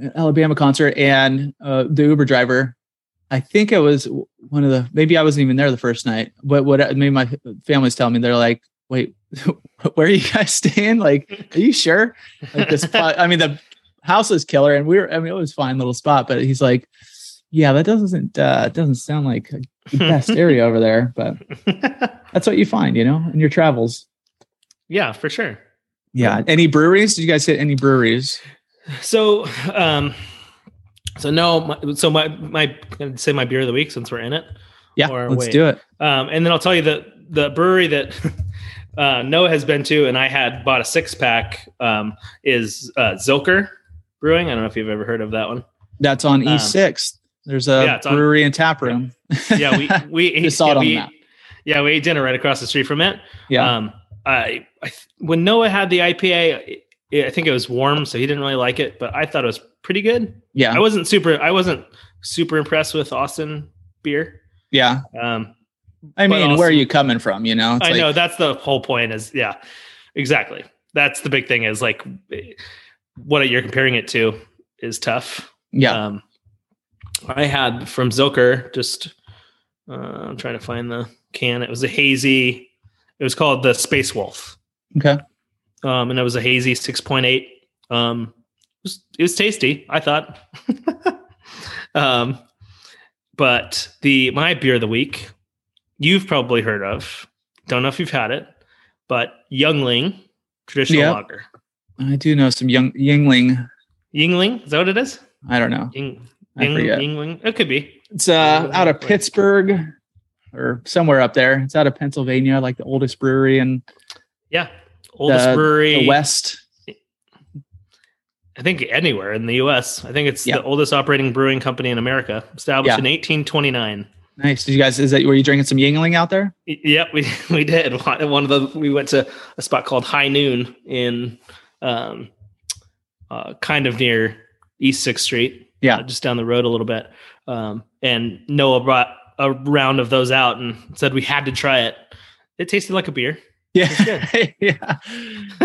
Speaker 2: uh, Alabama concert, and uh, the Uber driver. I think it was one of the maybe I wasn't even there the first night, but what maybe my family's telling me they're like, wait, where are you guys staying? Like, are you sure? Like this, I mean, the house is killer, and we were. I mean, it was a fine little spot, but he's like, yeah, that doesn't uh, doesn't sound like the best area over there, but that's what you find, you know, in your travels.
Speaker 1: yeah for sure
Speaker 2: Yeah. Any breweries? Did you guys hit any breweries?
Speaker 1: So, um, so no, my, so my my say my beer of the week since we're in it.
Speaker 2: Yeah,
Speaker 1: Or
Speaker 2: let's
Speaker 1: wait.
Speaker 2: do it.
Speaker 1: Um, and then I'll tell you that the brewery that uh, Noah has been to, and I had bought a six pack, um, is uh, Zilker Brewing. I don't know if you've ever heard of that one.
Speaker 2: That's on East
Speaker 1: Um,
Speaker 2: Sixth. There's a
Speaker 1: yeah, it's on-
Speaker 2: brewery and tap room.
Speaker 1: Yeah, we we ate,
Speaker 2: saw it
Speaker 1: yeah,
Speaker 2: on the
Speaker 1: we,
Speaker 2: map.
Speaker 1: yeah we ate dinner right across the street from it.
Speaker 2: Yeah.
Speaker 1: Um, I, I when Noah had the IPA, I I think it was warm, so he didn't really like it, but I thought it was pretty good.
Speaker 2: yeah.
Speaker 1: I wasn't super. I wasn't super impressed with Austin beer.
Speaker 2: yeah.
Speaker 1: Um,
Speaker 2: I mean,
Speaker 1: also-
Speaker 2: where are you coming from? You know, It's
Speaker 1: I
Speaker 2: like-
Speaker 1: know that's the whole point. Is yeah, exactly. That's the big thing. Is like what you're comparing it to is tough.
Speaker 2: Yeah.
Speaker 1: Um, I had from Zilker just. Uh, I'm trying to find the can. It was a hazy. It was called the Space Wolf.
Speaker 2: okay.
Speaker 1: Um, and it was a hazy 6.8. Um, it was, it was tasty, I thought. um, but the my beer of the week, you've probably heard of. Don't know if you've had it, but Youngling traditional
Speaker 2: Yeah.
Speaker 1: lager.
Speaker 2: I do know some young Yuengling.
Speaker 1: Yuengling, is that what it is?
Speaker 2: I don't know.
Speaker 1: Ying, Ying. Yuengling. It could be.
Speaker 2: It's uh, out of Pittsburgh or somewhere up there. It's out of Pennsylvania, like the oldest brewery and
Speaker 1: Yeah, oldest
Speaker 2: The-
Speaker 1: brewery.
Speaker 2: the West.
Speaker 1: I think anywhere in the U.S. I think it's
Speaker 2: Yeah.
Speaker 1: the oldest operating brewing company in America, established
Speaker 2: Yeah.
Speaker 1: in 1829.
Speaker 2: Nice. Did you guys? Is that were you drinking some Yuengling out there?
Speaker 1: Yep, we we did. One one of the we went to a spot called High Noon in um uh kind of near East Sixth Street.
Speaker 2: Yeah.
Speaker 1: uh, just down the road a little bit. Um and Noah brought a round of those out and said we had to try it. It tasted like a beer.
Speaker 2: Yeah, yeah,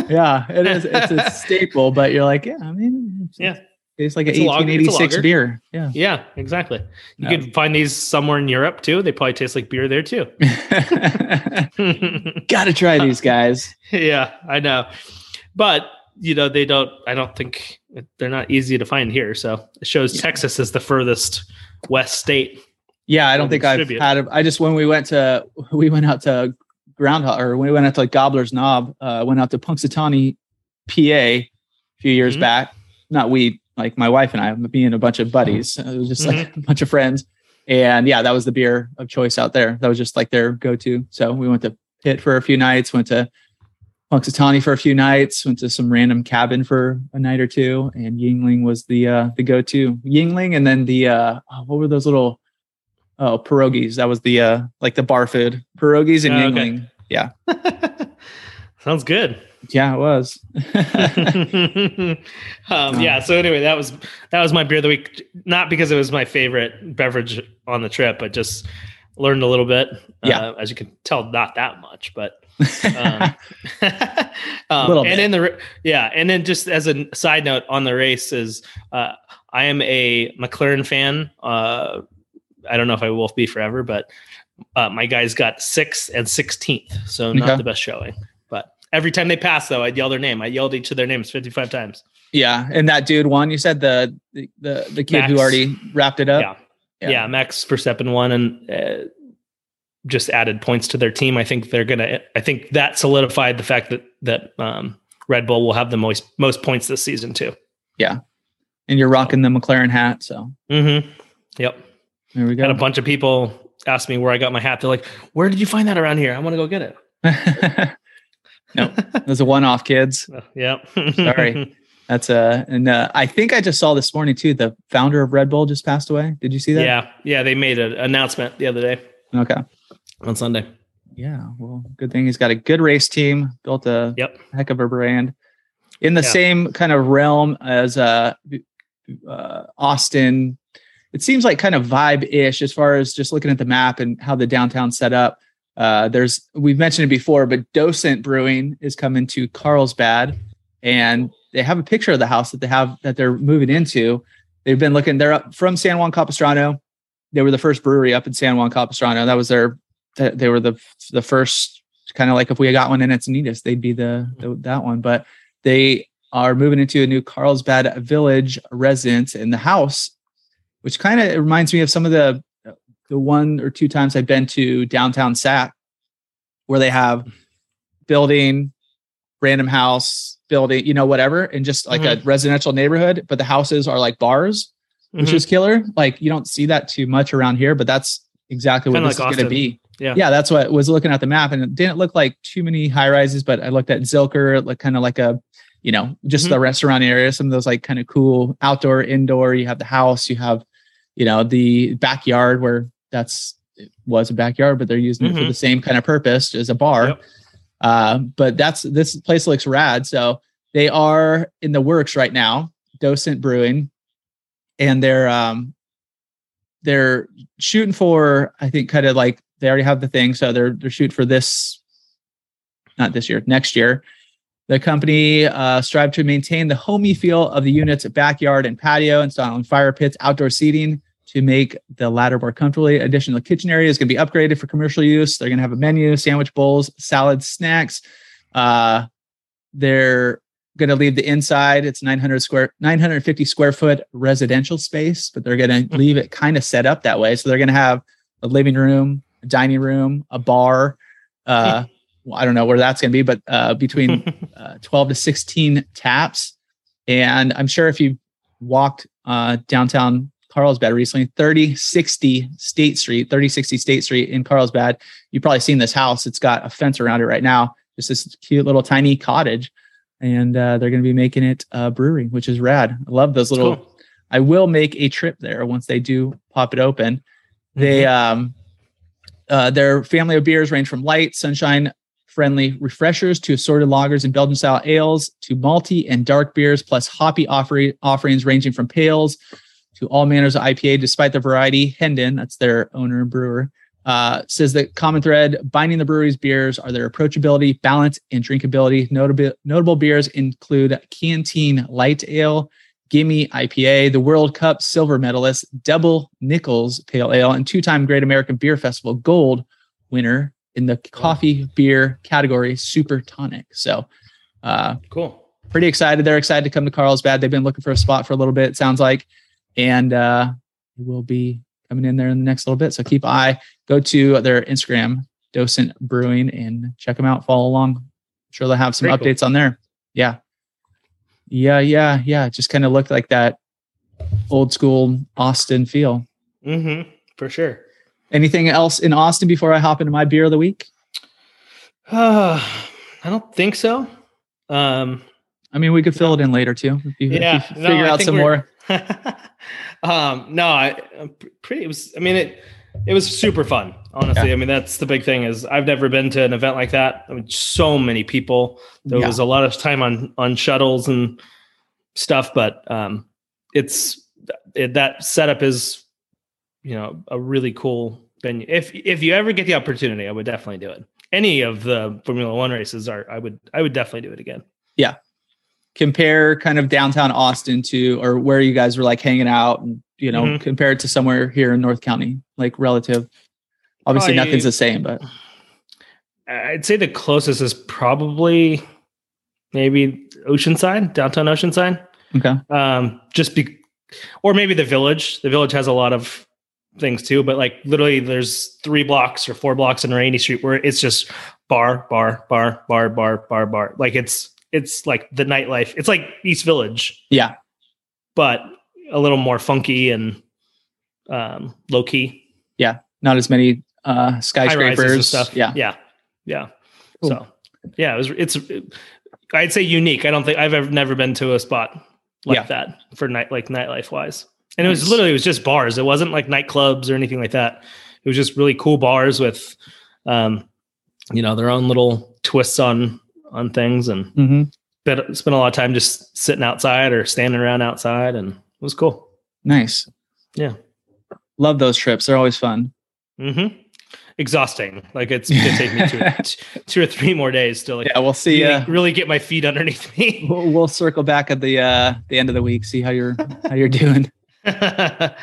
Speaker 2: yeah. It is. It's a staple, but you're like, yeah. I mean, it's,
Speaker 1: Yeah.
Speaker 2: it's like an
Speaker 1: It's a lager- it's a
Speaker 2: 1886
Speaker 1: lager.
Speaker 2: beer. Yeah.
Speaker 1: Yeah, exactly. You could find these somewhere in Europe too. They probably taste like beer there too.
Speaker 2: Got to try these guys.
Speaker 1: yeah, I know. But you know, they don't I don't think they're not easy to find here. So it shows
Speaker 2: Yeah.
Speaker 1: Texas is the furthest west state.
Speaker 2: Yeah, I don't think I've had. A, I just when we went to we went out to Groundhog or we went out to like Gobbler's Knob, uh, went out to Punxsutawney PA a few years
Speaker 1: Mhm.
Speaker 2: back. Not we, like my wife and I, me and a bunch of buddies. It was just like a bunch of friends. And yeah, that was the beer of choice out there. That was just like their go-to. So we went to Pitt for a few nights, went to Punxsutawney for a few nights, went to some random cabin for a night or two, and Yuengling was the uh, the go-to. Yuengling, and then the uh, oh, what were those little oh pierogies? That was the uh, like the bar food pierogies and
Speaker 1: Oh, okay.
Speaker 2: Yeah,
Speaker 1: Sounds good.
Speaker 2: yeah, it was.
Speaker 1: um, yeah. So anyway, that was that was my beer of the week. Not because it was my favorite beverage on the trip, but just learned a little bit.
Speaker 2: Yeah.
Speaker 1: Uh, as you can tell, not that much, but um, um,
Speaker 2: Little
Speaker 1: and in the yeah, and then just as a side note on the race is uh, I am a McLaren fan. Uh, I don't know if I will be forever, but uh, my guys got sixth and sixteenth, so not
Speaker 2: Okay.
Speaker 1: the best showing. But every time they passed, though, I'd yell their name. I yelled each of their names fifty-five times.
Speaker 2: yeah, and that dude won. You said the the the, the kid who already wrapped it up.
Speaker 1: yeah. yeah, Max Verstappen won and uh, just added points to their team. I think they're gonna. I think that solidified the fact that that um, Red Bull will have the most most points this season too.
Speaker 2: Yeah, and you're rocking the McLaren hat. So
Speaker 1: Mm-hmm. Yep.
Speaker 2: there we go.
Speaker 1: Had a bunch of people ask me where I got my hat. They're like, "Where did you find that around here? I want to go get it."
Speaker 2: no, it was a one-off, kids.
Speaker 1: Uh, yep.
Speaker 2: Sorry. That's a, and uh, I think I just saw this morning too. The founder of Red Bull just passed away. Did you see that?
Speaker 1: yeah. Yeah. They made an announcement the other day
Speaker 2: Okay.
Speaker 1: on Sunday.
Speaker 2: Yeah. Well, good thing he's got a good race team. Built a
Speaker 1: Yep.
Speaker 2: heck of a brand. In the
Speaker 1: Yeah.
Speaker 2: same kind of realm as uh, uh, Austin, it seems like kind of vibe ish as far as just looking at the map and how the downtown set up. Uh, there's we've mentioned it before, but Docent Brewing is coming to Carlsbad, and they have a picture of the house that they have that they're moving into. They've been looking. They're up from San Juan Capistrano. They were the first brewery up in San Juan Capistrano. That was their. They were the the first kind of like if we got one in Encinitas, they'd be the, the that one. But they are moving into a new Carlsbad Village residence in the house, which kind of reminds me of some of the the one or two times I've been to downtown Sac, where they have building, random house, building, you know, whatever, and just like a residential neighborhood, but the houses are like bars, which
Speaker 1: Mhm.
Speaker 2: is killer. Like you don't see that too much around here, but that's exactly what
Speaker 1: Kinda
Speaker 2: this
Speaker 1: like
Speaker 2: is going to be.
Speaker 1: Yeah.
Speaker 2: Yeah, that's what was looking at the map, and it didn't look like too many high rises, but I looked at Zilker, like kind of like a, you know, just
Speaker 1: Mhm.
Speaker 2: the restaurant area, some of those like kind of cool outdoor, indoor. You have the house, you have, you know, the backyard where that's it was a backyard, but they're using it for
Speaker 1: Mhm.
Speaker 2: the same kind of purpose as a bar.
Speaker 1: Yep.
Speaker 2: Uh, but that's this place looks rad. So they are in the works right now, Docent Brewing, and they're um they're shooting for I think kind of like they already have the thing, so they're they're shooting for this, not this year, next year. The company uh, strive to maintain the homey feel of the unit's backyard and patio, installing fire pits, outdoor seating to make the latter more comfortably. Additional kitchen area is going to be upgraded for commercial use. They're going to have a menu, sandwich bowls, salads, snacks. Uh, they're going to leave the inside. It's 900 square, 950 square foot residential space, but they're going to leave it kind of set up that way. So they're going to have a living room, a dining room, a bar. Uh, well, I don't know where that's going to be, but uh, between uh, 12 to 16 taps. And I'm sure if you walked uh, downtown Carlsbad recently, 3060 State Street, 3060 State Street in Carlsbad, you've probably seen this house. It's got a fence around it right now, just this cute little tiny cottage. And uh, they're going to be making it a brewery, which is rad. I love those little.
Speaker 1: Cool.
Speaker 2: I will make a trip there once they do pop it open. They um uh their family of beers range from light, sunshine friendly refreshers to assorted lagers and Belgian style ales to malty and dark beers plus hoppy offering offerings ranging from pales to all manners of IPA despite the variety. Hendon, that's their owner and brewer, uh, says that common thread binding the brewery's beers are their approachability, balance, and drinkability. Notable notable beers include Canteen Light Ale, Gimme IPA, the World Cup silver medalist, Double Nichols Pale Ale, and two-time Great American Beer Festival Gold winner in the coffee beer category, Super Tonic. So, uh,
Speaker 1: Cool.
Speaker 2: pretty excited. They're excited to come to Carlsbad. They've been looking for a spot for a little bit. It sounds like, and uh, we'll be coming in there in the next little bit. So keep eye. Go to their Instagram, Docent Brewing, and check them out. Follow along. I'm sure they'll have some
Speaker 1: Very cool.
Speaker 2: updates on there. Yeah. Yeah, yeah, yeah. It just kind of looked like that old school Austin feel.
Speaker 1: Mm-hmm. For sure.
Speaker 2: Anything else in Austin before I hop into my beer of the week?
Speaker 1: Uh, I don't think so. Um,
Speaker 2: I mean, we could fill it in later too. If you,
Speaker 1: Yeah,
Speaker 2: if you figure
Speaker 1: I
Speaker 2: out some more.
Speaker 1: um, no, I I'm pretty. It was. I mean, it. It was super fun. Honestly,
Speaker 2: Yeah.
Speaker 1: I mean, that's the big thing. Is I've never been to an event like that. I mean, so many people. There
Speaker 2: Yeah.
Speaker 1: was a lot of time on on shuttles and stuff, but um, it's it, that setup is, you know, a really cool venue. If if you ever get the opportunity, I would definitely do it. Any of the Formula One races are. I would. I would definitely do it again. Yeah.
Speaker 2: Compare kind of downtown Austin to, or where you guys were like hanging out, and you know,
Speaker 1: Mhm.
Speaker 2: compare it to somewhere here in North County, like relative. Obviously,
Speaker 1: Probably-
Speaker 2: nothing's the same, but
Speaker 1: I'd say the closest is probably maybe Oceanside, downtown Oceanside.
Speaker 2: okay.
Speaker 1: Um, just be, or maybe the village. The village has a lot of things too, but like literally, there's three blocks or four blocks in Rainey Street where it's just bar, bar, bar, bar, bar, bar, bar. Like it's it's like the nightlife. It's like East Village,
Speaker 2: Yeah,
Speaker 1: but a little more funky and um, low key. Yeah.
Speaker 2: Not as many uh
Speaker 1: high rises and
Speaker 2: skyscrapers.
Speaker 1: stuff.
Speaker 2: Yeah,
Speaker 1: yeah, yeah.
Speaker 2: Cool.
Speaker 1: So, yeah, it was. It's. I'd say unique. I don't think I've ever never been to a spot like
Speaker 2: Yeah.
Speaker 1: that for night like nightlife wise. And it was literally it was just bars. It wasn't like nightclubs or anything like that. It was just really cool bars with, um, you know, their own little twists on on things, and
Speaker 2: hmm
Speaker 1: spent spent a lot of time just sitting outside or standing around outside, and it was cool.
Speaker 2: nice.
Speaker 1: Yeah.
Speaker 2: love those trips. They're always fun.
Speaker 1: hmm Exhausting. Like it's gonna take me two, two or three more days to like
Speaker 2: Yeah, we'll see.
Speaker 1: really,
Speaker 2: Uh,
Speaker 1: really get my feet underneath me.
Speaker 2: we'll, we'll circle back at the uh the end of the week, see how you're how you're doing.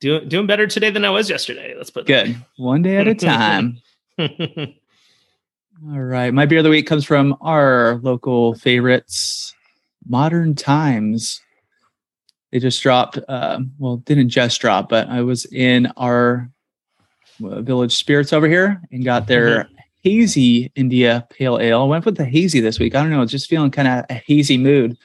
Speaker 1: doing doing better today than I was yesterday. Let's put
Speaker 2: Good. One day at a time. All right. My beer of the week comes from our local favorites, Modern Times. They just dropped, uh, well, didn't just drop, but I was in our uh, Village Spirits over here and got their hazy India Pale Ale. Went with the hazy this week. I don't know, just feeling kind of a hazy mood.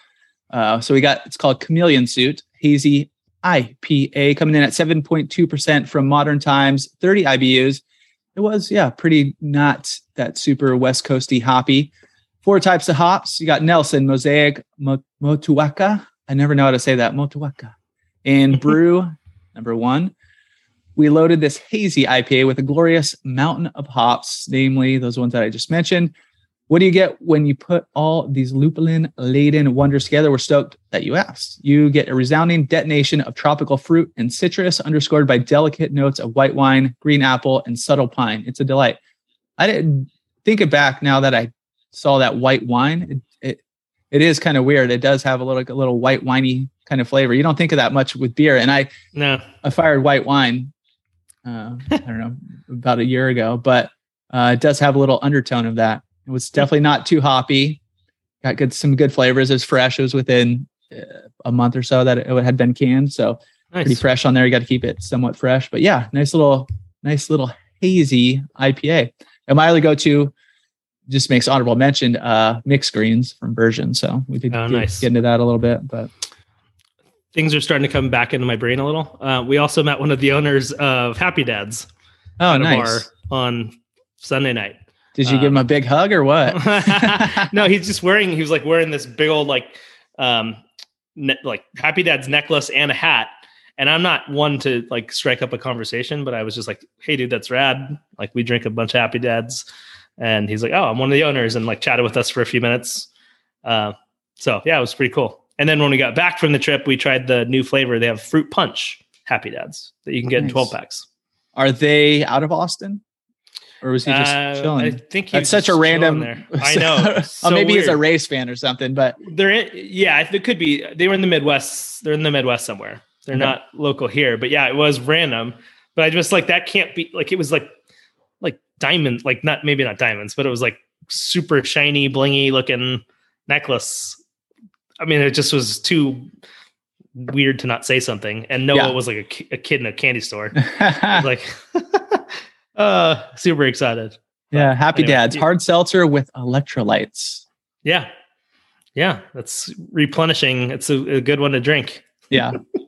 Speaker 2: Uh, so we got it's called Chameleon Suit Hazy IPA coming in at 7.2% from Modern Times, 30 IBUs. It was, yeah, pretty not that super West Coasty hoppy. Four types of hops. You got Nelson, Mosaic, Mo- Motueka. I never know how to say that. Motueka. And Brew, number one. We loaded this hazy IPA with a glorious mountain of hops, namely those ones that I just mentioned. What do you get when you put all these lupulin laden wonders together? We're stoked that you asked. You get a resounding detonation of tropical fruit and citrus, underscored by delicate notes of white wine, green apple, and subtle pine. It's a delight. I didn't think it back now that I saw that white wine. It it, it is kind of weird. It does have a little a little white winey kind of flavor. You don't think of that much with beer. And I
Speaker 1: no.
Speaker 2: I fired white wine. Uh, I don't know about a year ago, but uh, it does have a little undertone of that. It was definitely not too hoppy. Got good some good flavors. It was fresh. It was within uh, a month or so that it had been canned, so pretty fresh on there. You got to keep it somewhat fresh, but yeah, nice little nice little hazy IPA. And my other go to just makes honorable mention uh mixed greens from Burgeon. So we did
Speaker 1: Oh,
Speaker 2: get,
Speaker 1: nice.
Speaker 2: get into that a little bit, but
Speaker 1: Things are starting to come back into my brain a little. Uh, we also met one of the owners of Happy Dads
Speaker 2: oh nice.
Speaker 1: bar on Sunday night.
Speaker 2: Did you give him a big hug or what?
Speaker 1: no, he's just wearing. He was like wearing this big old like, um, ne- like Happy Dad's necklace and a hat. And I'm not one to like strike up a conversation, but I was just like, "Hey, dude, that's rad!" Like we drink a bunch of Happy Dads, and he's like, "Oh, I'm one of the owners," and like chatted with us for a few minutes. Uh, so yeah, it was pretty cool. And then when we got back from the trip, we tried the new flavor. They have fruit punch Happy Dads that you can get in 12 packs.
Speaker 2: Are they out of Austin? Or was he just
Speaker 1: Uh, I
Speaker 2: chilling?
Speaker 1: think he's
Speaker 2: That's such a random.
Speaker 1: there. I know.
Speaker 2: oh,
Speaker 1: So
Speaker 2: maybe he's a race fan or something, but
Speaker 1: They're in, yeah, it could be. They were in the Midwest. They're in the Midwest somewhere. They're
Speaker 2: Okay.
Speaker 1: not local here, but yeah, it was random. But I just like that can't be like it was like like diamond, like not maybe not diamonds, but it was like super shiny, blingy looking necklace. I mean, it just was too weird to not say something. And Noah
Speaker 2: Yeah.
Speaker 1: was like a, a kid in a candy store. Like, uh, super excited.
Speaker 2: yeah, happy
Speaker 1: Anyway,
Speaker 2: dads. Hard seltzer with electrolytes.
Speaker 1: Yeah. Yeah, that's replenishing. It's a, a good one to drink.
Speaker 2: Yeah. oh,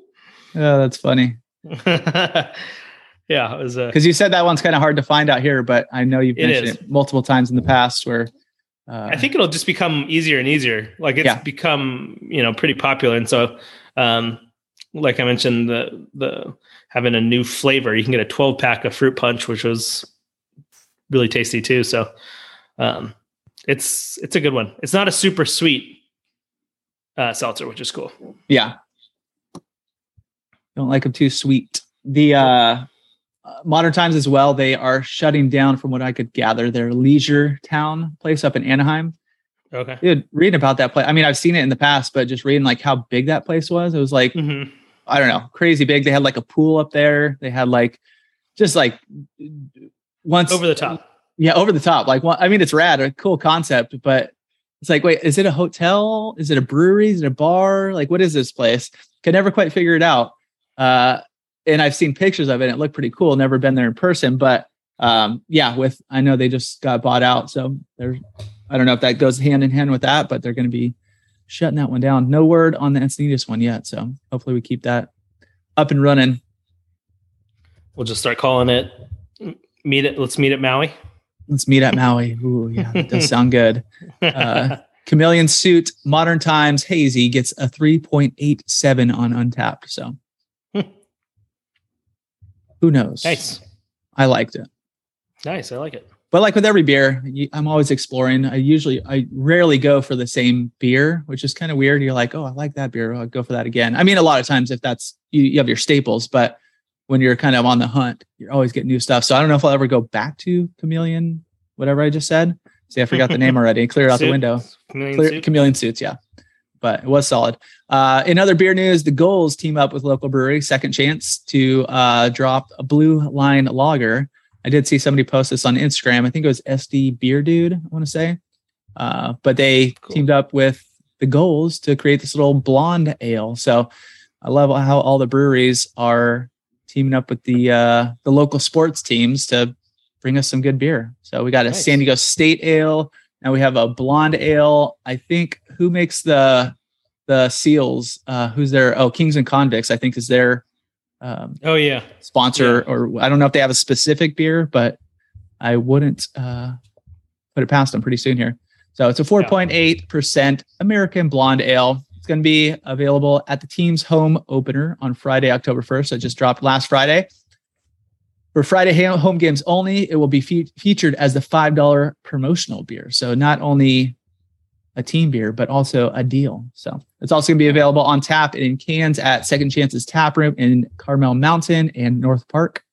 Speaker 2: that's funny.
Speaker 1: yeah, it was.
Speaker 2: Because you said that one's kind of hard to find out here, but I know you've
Speaker 1: It
Speaker 2: mentioned
Speaker 1: is.
Speaker 2: it multiple times in the past where uh,
Speaker 1: I think it'll just become easier and easier. Like it's
Speaker 2: Yeah.
Speaker 1: become, you know, pretty popular. And so, um, like I mentioned, the the having a new flavor, you can get a 12 pack of fruit punch, which was really tasty too. So, um, it's it's a good one. It's not a super sweet uh, seltzer, which is cool.
Speaker 2: Yeah. Don't like them too sweet. The uh, modern times as well, they are shutting down from what I could gather their leisure town place up in Anaheim.
Speaker 1: Okay.
Speaker 2: Dude, reading about that place. I mean, I've seen it in the past, but just reading like how big that place was, it was like,
Speaker 1: hmm
Speaker 2: I don't know, crazy big. They had like a pool up there. They had like just like once
Speaker 1: Over the top.
Speaker 2: Yeah, over the top. Like, one, I mean, it's rad, a cool concept, but it's like, wait, is it a hotel? Is it a brewery? Is it a bar? Like, what is this place? Can never quite figure it out. Uh, and I've seen pictures of it. And it looked pretty cool. Never been there in person, but um, yeah, with I know they just got bought out, so there's I don't know if that goes hand in hand with that, but they're going to be shutting that one down. No word on the Encinitas one yet, so hopefully we keep that up and running.
Speaker 1: We'll just start calling it. Meet it. Let's meet at Maui.
Speaker 2: Let's meet at Maui. Ooh, yeah, that does sound good. Uh, Chameleon Suit, Modern Times, Hazy gets a 3.87 on Untappd. So who knows?
Speaker 1: nice.
Speaker 2: I liked it.
Speaker 1: Nice. I like it.
Speaker 2: But like with every beer, I'm always exploring. I usually, I rarely go for the same beer, which is kind of weird. You're like, oh, I like that beer. I'll go for that again. I mean, a lot of times if that's, you, you have your staples, but when you're kind of on the hunt, you're always getting new stuff. So I don't know if I'll ever go back to Chameleon, whatever I just said. See, I forgot the name already. Clear it out the window.
Speaker 1: Chameleon
Speaker 2: Clear,
Speaker 1: suit.
Speaker 2: chameleon suits, yeah. But it was solid. Uh, in other beer news, the Gulls team up with local brewery Second Chance to uh, drop a blue line lager. I did see somebody post this on Instagram. I think it was SD Beer Dude. I want to say, uh, but they
Speaker 1: Cool.
Speaker 2: teamed up with the Gulls to create this little blonde ale. So I love how all the breweries are teaming up with the uh, the local sports teams to bring us some good beer. So we got a
Speaker 1: Nice.
Speaker 2: San Diego State ale. Now we have a blonde ale. I think who makes the the seals? Uh, who's their? Oh, Kings and Convicts. I think is their um,
Speaker 1: Oh yeah.
Speaker 2: sponsor, or I don't know if they have a specific beer, but I wouldn't uh, put it past them pretty soon here. So it's a 4.8 percent American blonde ale. It's going to be available at the team's home opener on Friday, October 1st. So it just dropped last Friday. For Friday home games only, it will be fe- featured as the $5 promotional beer. So not only a team beer, but also a deal. So it's also going to be available on tap and in cans at Second Chance's Tap Room in Carmel Mountain and North Park.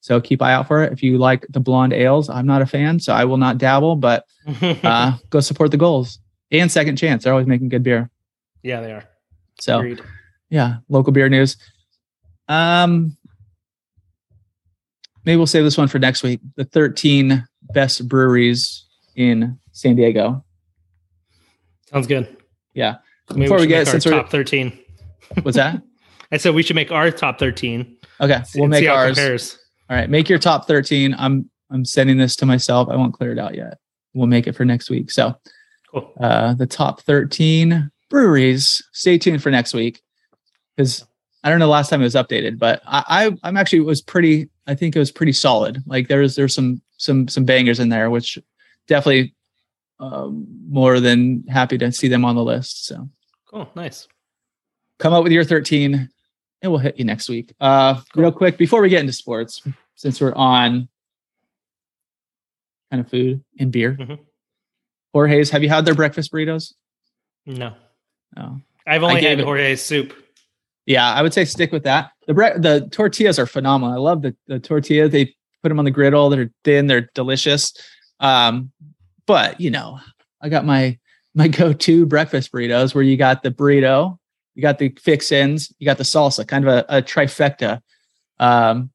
Speaker 2: So keep eye out for it. If you like the blonde ales, I'm not a fan, so I will not dabble, but uh, go support the Gulls and Second Chance. They're always making good beer.
Speaker 1: yeah, they are.
Speaker 2: So
Speaker 1: Agreed.
Speaker 2: yeah, local beer news. Um, maybe we'll save this one for next week. The 13 best breweries in San Diego.
Speaker 1: Sounds good.
Speaker 2: Yeah.
Speaker 1: Maybe
Speaker 2: Before we
Speaker 1: should
Speaker 2: get- since we're-
Speaker 1: top thirteen.
Speaker 2: What's that?
Speaker 1: I said we should make our top thirteen.
Speaker 2: Okay, we'll make ours. All right, make your top 13. I'm I'm sending this to myself. I won't clear it out yet. We'll make it for next week. So
Speaker 1: Cool.
Speaker 2: uh the top 13 breweries. Stay tuned for next week. Because I don't know the last time it was updated, but I, I I'm actually it was pretty I think it was pretty solid. Like there's there's some some some bangers in there, which definitely um, more than happy to see them on the list. So
Speaker 1: Cool. Nice.
Speaker 2: come up with your 13 and we'll hit you next week. Uh, real quick, before we get into sports, since we're on kind of food and beer,
Speaker 1: Mhm.
Speaker 2: Jorge's, have you had their breakfast burritos?
Speaker 1: No,
Speaker 2: No.
Speaker 1: I've only had
Speaker 2: it-
Speaker 1: Jorge's soup.
Speaker 2: Yeah, I would say stick with that. The bre- the tortillas are phenomenal. I love the the tortilla. They put them on the griddle. They're thin. They're delicious. Um, but you know, I got my my go to breakfast burritos where you got the burrito, you got the fixins, you got the salsa, kind of a, a trifecta. Um,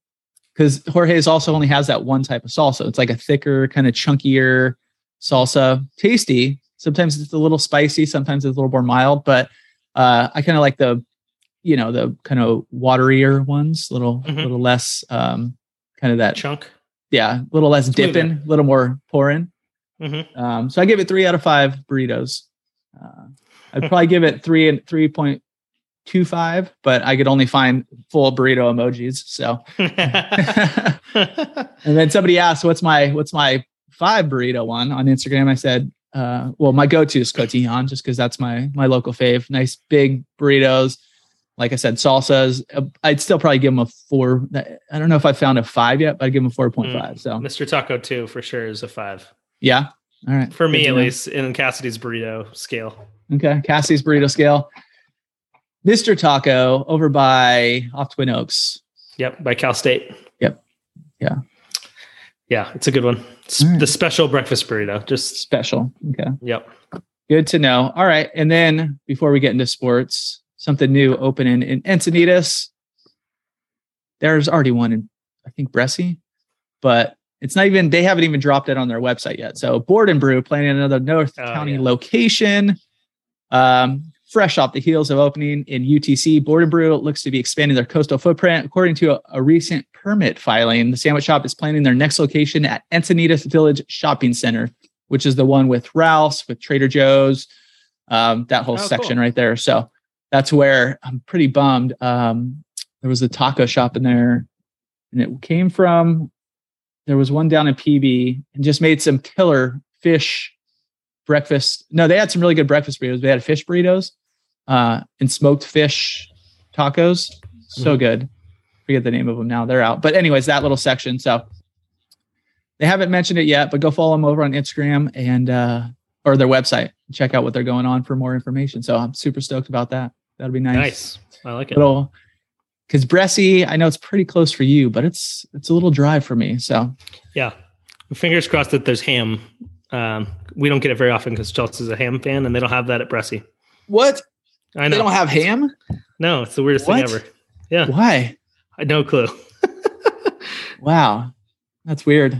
Speaker 2: because Jorge's also only has that one type of salsa. It's like a thicker, kind of chunkier salsa, tasty. Sometimes it's a little spicy, sometimes it's a little more mild, but uh, I kind of like the you know the kind of waterier ones a little
Speaker 1: Mhm.
Speaker 2: little less um kind of that
Speaker 1: Chunk.
Speaker 2: yeah a little less dipping a little more pouring
Speaker 1: hmm
Speaker 2: um so i give it three out of five burritos Uh, I'd probably give it three and three point two five, but I could only find full burrito emojis. So, and then somebody asked, "What's my what's my five burrito one on Instagram?" I said, uh, "Well, my go to is cotillon, just because that's my my local fave. Nice big burritos." Like I said, salsas. Uh, I'd still probably give them a four. I don't know if I found a five yet, but I'd give them a four point five. So,
Speaker 1: Mr. Taco two for sure is a five.
Speaker 2: Yeah. All right.
Speaker 1: For me,
Speaker 2: Good
Speaker 1: at
Speaker 2: know.
Speaker 1: least, in Cassidy's burrito scale.
Speaker 2: Okay. Cassidy's burrito scale. Mr. Taco over by off Twin Oaks.
Speaker 1: Yep, by Cal State.
Speaker 2: Yep. Yeah.
Speaker 1: Yeah, it's a good one.
Speaker 2: Right.
Speaker 1: The special breakfast burrito. Just
Speaker 2: Special. Okay.
Speaker 1: yep.
Speaker 2: Good to know. All right. And then before we get into sports, something new opening in Encinitas. There's already one in, I think, Bressi, but it's not even, they haven't even dropped it on their website yet. So Board and Brew planning another North
Speaker 1: Oh,
Speaker 2: County
Speaker 1: yeah.
Speaker 2: location. Um, fresh off the heels of opening in UTC, Board and Brew looks to be expanding their coastal footprint. According to a, a recent permit filing, the sandwich shop is planning their next location at Encinitas Village Shopping Center, which is the one with Ralph's, with Trader Joe's, um, that whole
Speaker 1: Oh,
Speaker 2: section
Speaker 1: cool.
Speaker 2: right there. So that's where I'm pretty bummed. Um, there was a taco shop in there, and it came from. There was one down in PB, and just made some killer fish breakfast. No, they had some really good breakfast burritos. They had fish burritos uh, and smoked fish tacos. So
Speaker 1: Mhm.
Speaker 2: good. Forget the name of them now. They're out. But anyways, that little section. So they haven't mentioned it yet, but go follow them over on Instagram and uh, or their website. Check out what they're going on for more information. So I'm super stoked about that. That'll be nice.
Speaker 1: Nice. I like it.
Speaker 2: Little because Bressi, I know it's pretty close for you, but it's it's a little dry for me. So
Speaker 1: Yeah. Fingers crossed that there's ham. Um, we don't get it very often because Chelsea's a ham fan, and they don't have that at Bressi.
Speaker 2: what?
Speaker 1: I know.
Speaker 2: They don't have ham?
Speaker 1: no, it's the weirdest
Speaker 2: What?
Speaker 1: thing ever. Yeah,
Speaker 2: Why?
Speaker 1: I no clue.
Speaker 2: Wow. That's weird.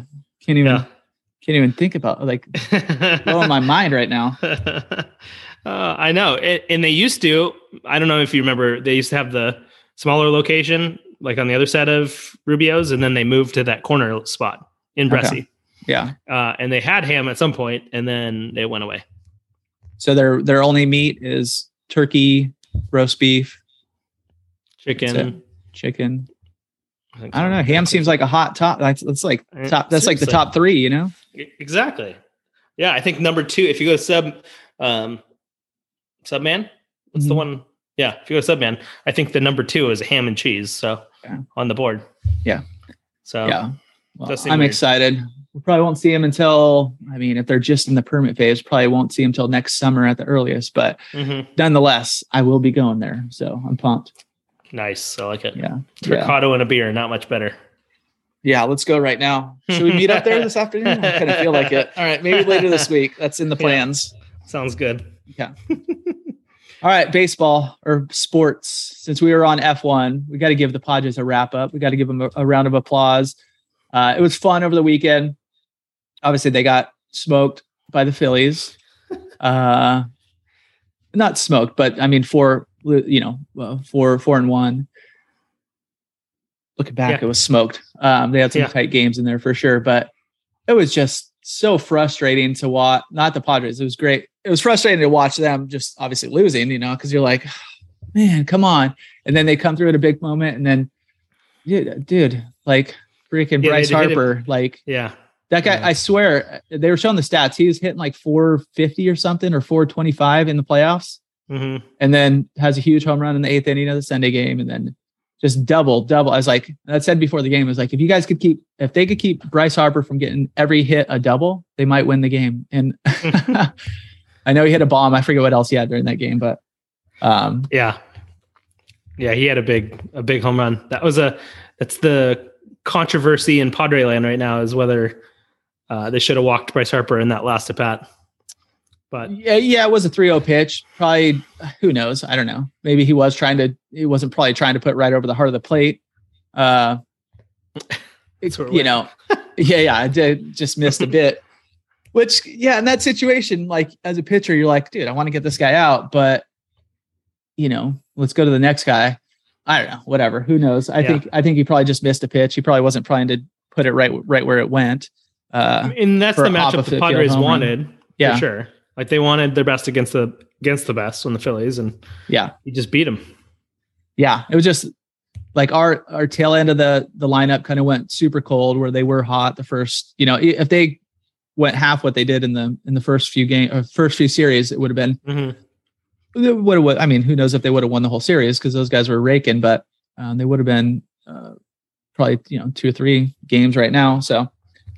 Speaker 2: Can't even
Speaker 1: Yeah.
Speaker 2: can't even think about like blowing my mind right now.
Speaker 1: uh, I know. It, and they used to, I don't know if you remember, they used to have the smaller location, like on the other side of Rubio's, and then they moved to that corner spot in
Speaker 2: Okay.
Speaker 1: Bressi.
Speaker 2: Yeah.
Speaker 1: Uh, and they had ham at some point, and then it went away.
Speaker 2: So their their only meat is turkey, roast beef,
Speaker 1: Chicken.
Speaker 2: chicken.
Speaker 1: think
Speaker 2: I don't know. Ham seems like a hot top. That's that's like top. That's like the top three. You know.
Speaker 1: Exactly. Yeah, I think number two. If you go sub, um, Subman, what's the
Speaker 2: Mhm.
Speaker 1: one? Yeah, if you go Subman, I think the number two is ham and cheese. So
Speaker 2: Yeah.
Speaker 1: on the board.
Speaker 2: Yeah.
Speaker 1: So
Speaker 2: yeah. Well, I'm
Speaker 1: weird.
Speaker 2: excited. We probably won't see him until. I mean, if they're just in the permit phase, probably won't see him until next summer at the earliest. But
Speaker 1: mhm.
Speaker 2: nonetheless, I will be going there. So I'm pumped.
Speaker 1: nice. I like it.
Speaker 2: Yeah. Yeah.
Speaker 1: And a beer, not much better.
Speaker 2: Yeah, let's go right now. Should we meet up there this afternoon? I kind of feel like it. All right, maybe later this week. That's in the
Speaker 1: Yeah.
Speaker 2: plans.
Speaker 1: Sounds good.
Speaker 2: All right, baseball or sports. Since we were on F1, we got to give the Padres a wrap up. We got to give them a, a round of applause. Uh, it was fun over the weekend. Obviously, they got smoked by the Phillies. Uh, not smoked, but I mean, four, you know, four, four and one. Looking back,
Speaker 1: Yeah.
Speaker 2: it was smoked. Um, they had some
Speaker 1: Yeah.
Speaker 2: tight games in there for sure, but it was just so frustrating to watch. Not the Padres. It was great. It was frustrating to watch them just obviously losing, you know, because you're like, man, come on. And then they come through at a big moment, and then, dude, dude like freaking
Speaker 1: Yeah,
Speaker 2: Bryce
Speaker 1: they hit it-
Speaker 2: Harper, like
Speaker 1: Yeah.
Speaker 2: that guy.
Speaker 1: Yeah.
Speaker 2: I swear, they were showing the stats. He was hitting like 450 or something, or 425 in the playoffs,
Speaker 1: hmm
Speaker 2: and then has a huge home run in the eighth inning of the Sunday game, and then just double, double. I was like, I said before the game, I was like, if you guys could keep, if they could keep Bryce Harper from getting every hit a double, they might win the game. And I know he hit a bomb. I forget what else he had during that game, but um,
Speaker 1: Yeah. Yeah, he had a big a big home run. That was a that's the controversy in Padre land right now is whether uh, they should have walked Bryce Harper in that last at bat. But
Speaker 2: yeah, yeah, it was a 3-0 pitch. Probably, who knows? I don't know. Maybe he was trying to. He wasn't probably trying to put right over the heart of the plate. Uh,
Speaker 1: That's where it
Speaker 2: you know, yeah, yeah, I did just missed a bit. Which, yeah, in that situation, like as a pitcher, you're like, dude, I want to get this guy out, but you know, let's go to the next guy. I don't know, whatever. Who knows? I
Speaker 1: Yeah.
Speaker 2: think I think he probably just missed a pitch. He probably wasn't trying to put it right right where it went. Uh,
Speaker 1: and that's the matchup the Padres wanted.
Speaker 2: Yeah.
Speaker 1: For sure. Like they wanted their best against the against the best on the Phillies, and
Speaker 2: Yeah.
Speaker 1: he just beat them.
Speaker 2: Yeah. It was just like our our tail end of the the lineup kind of went super cold where they were hot the first, you know, if they went half what they did in the in the first few game or first few series, it would have been
Speaker 1: Mm-hmm.
Speaker 2: would have I mean, who knows if they would have won the whole series because those guys were raking, but um, they would have been uh, probably you know two or three games right now. So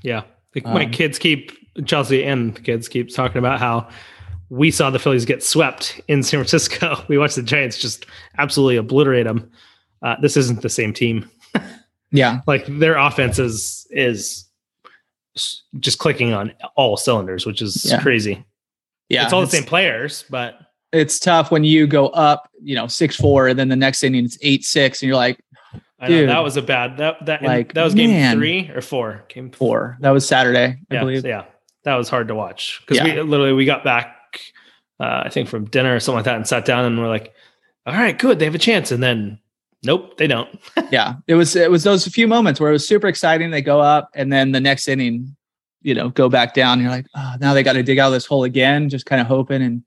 Speaker 1: Yeah, Like, my
Speaker 2: Um,
Speaker 1: kids keep Chelsea and the kids keep talking about how we saw the Phillies get swept in San Francisco. We watched the Giants just absolutely obliterate them. Uh, this isn't the same team.
Speaker 2: yeah,
Speaker 1: Like their offense is is just clicking on all cylinders, which is
Speaker 2: Yeah.
Speaker 1: crazy.
Speaker 2: yeah,
Speaker 1: it's all the same players, but
Speaker 2: It's tough when you go up, you know, six four, and then the next inning it's eight six, and you're like
Speaker 1: I know
Speaker 2: Dude.
Speaker 1: that was a bad that that
Speaker 2: Like,
Speaker 1: that was game
Speaker 2: man.
Speaker 1: three or four. Game
Speaker 2: four. That was Saturday, I
Speaker 1: yeah,
Speaker 2: believe.
Speaker 1: so yeah, that was hard to watch because
Speaker 2: Yeah.
Speaker 1: we literally we got back, uh, I think from dinner or something like that, and sat down and we're like, "All right, good, they have a chance." And then, nope, they don't.
Speaker 2: yeah it was it was those few moments where it was super exciting they go up and then the next inning you know go back down you're like oh now they got to dig out of this hole again just kind of hoping and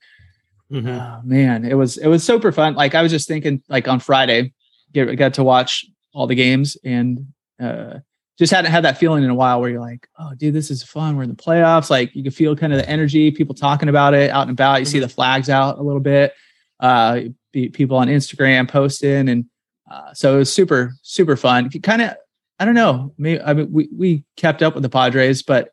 Speaker 1: Mhm.
Speaker 2: oh, man it was it was super fun like i was just thinking like on friday get got to watch all the games and uh just hadn't had that feeling in a while where you're like oh dude this is fun we're in the playoffs like you can feel kind of the energy people talking about it out and about you see
Speaker 1: Mhm.
Speaker 2: the flags out a little bit uh be- people on instagram posting and uh, so it was super, super fun. Kind of, I don't know. Maybe I mean, we we kept up with the Padres, but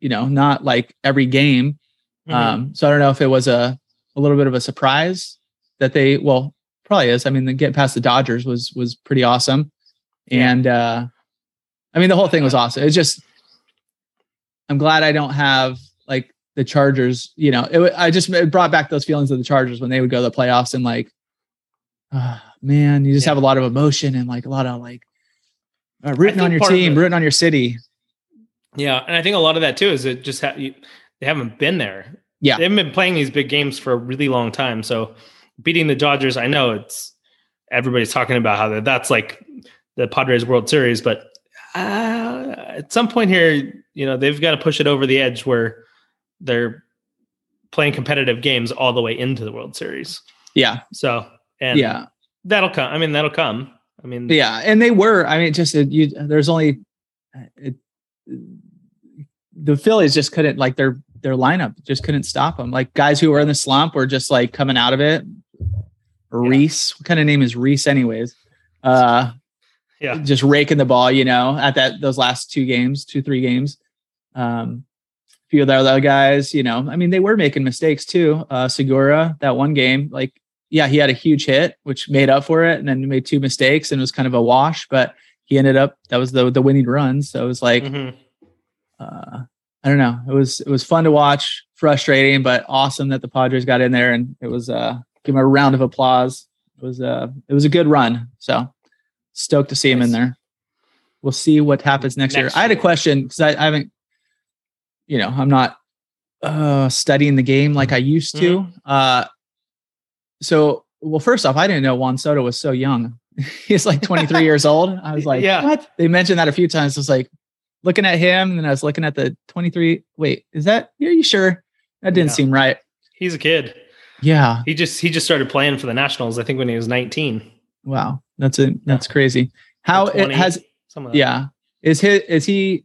Speaker 2: you know, not like every game.
Speaker 1: Mhm.
Speaker 2: Um, so I don't know if it was a a little bit of a surprise that they, well, probably is. I mean, the get past the Dodgers was was pretty awesome,
Speaker 1: Yeah.
Speaker 2: and uh, I mean, the whole thing was awesome. It's just, I'm glad I don't have like the Chargers. You know, it, I just it brought back those feelings of the Chargers when they would go to the playoffs and like, ah, man, you just
Speaker 1: Yeah.
Speaker 2: have a lot of emotion and like a lot of like uh, rooting on your team, rooting on your city.
Speaker 1: yeah, and I think a lot of that too is it just ha- you, they haven't been there.
Speaker 2: Yeah.
Speaker 1: they haven't been playing these big games for a really long time. So beating the Dodgers, I know it's everybody's talking about how that- that's like the Padres World Series, but uh, at some point here, you know, they've got to push it over the edge where they're playing competitive games all the way into the World Series.
Speaker 2: Yeah,
Speaker 1: So, and
Speaker 2: yeah,
Speaker 1: that'll come. I mean, that'll come. I mean,
Speaker 2: yeah, and they were. I mean, just it, you. There's only it, the Phillies just couldn't like their their lineup just couldn't stop them. Like guys who were in the slump were just like coming out of it. Rhys, what kind of name is Rhys, anyways? Uh,
Speaker 1: yeah,
Speaker 2: just raking the ball, you know, at that those last two games, two three games. Um, a few of the other guys, you know, I mean, they were making mistakes too. Uh, Segura, that one game, like, yeah, he had a huge hit, which made up for it, and then he made two mistakes, and it was kind of a wash. But he ended up that was the the winning run. So it was like,
Speaker 1: Mhm.
Speaker 2: uh, I don't know, it was it was fun to watch, frustrating, but awesome that the Padres got in there, and it was uh, give him a round of applause. It was uh, it was a good run. So stoked to see him in there. We'll see what happens next,
Speaker 1: Next
Speaker 2: year. I had a question because I, I haven't, you know, I'm not uh, studying the game like I used to.
Speaker 1: Mm-hmm.
Speaker 2: Uh, so, well, first off, I didn't know Juan Soto was so young. He's like 23 years old. I was like,
Speaker 1: Yeah.
Speaker 2: what? They mentioned that a few times. I was like, looking at him, and I was looking at the 23. Wait, is that? Are you sure? That didn't
Speaker 1: Yeah.
Speaker 2: seem right.
Speaker 1: he's a kid.
Speaker 2: Yeah.
Speaker 1: He just he just started playing for the Nationals. I think when he was 19.
Speaker 2: Wow. That's a that's crazy. How it has
Speaker 1: some of that.
Speaker 2: Yeah. Is he is he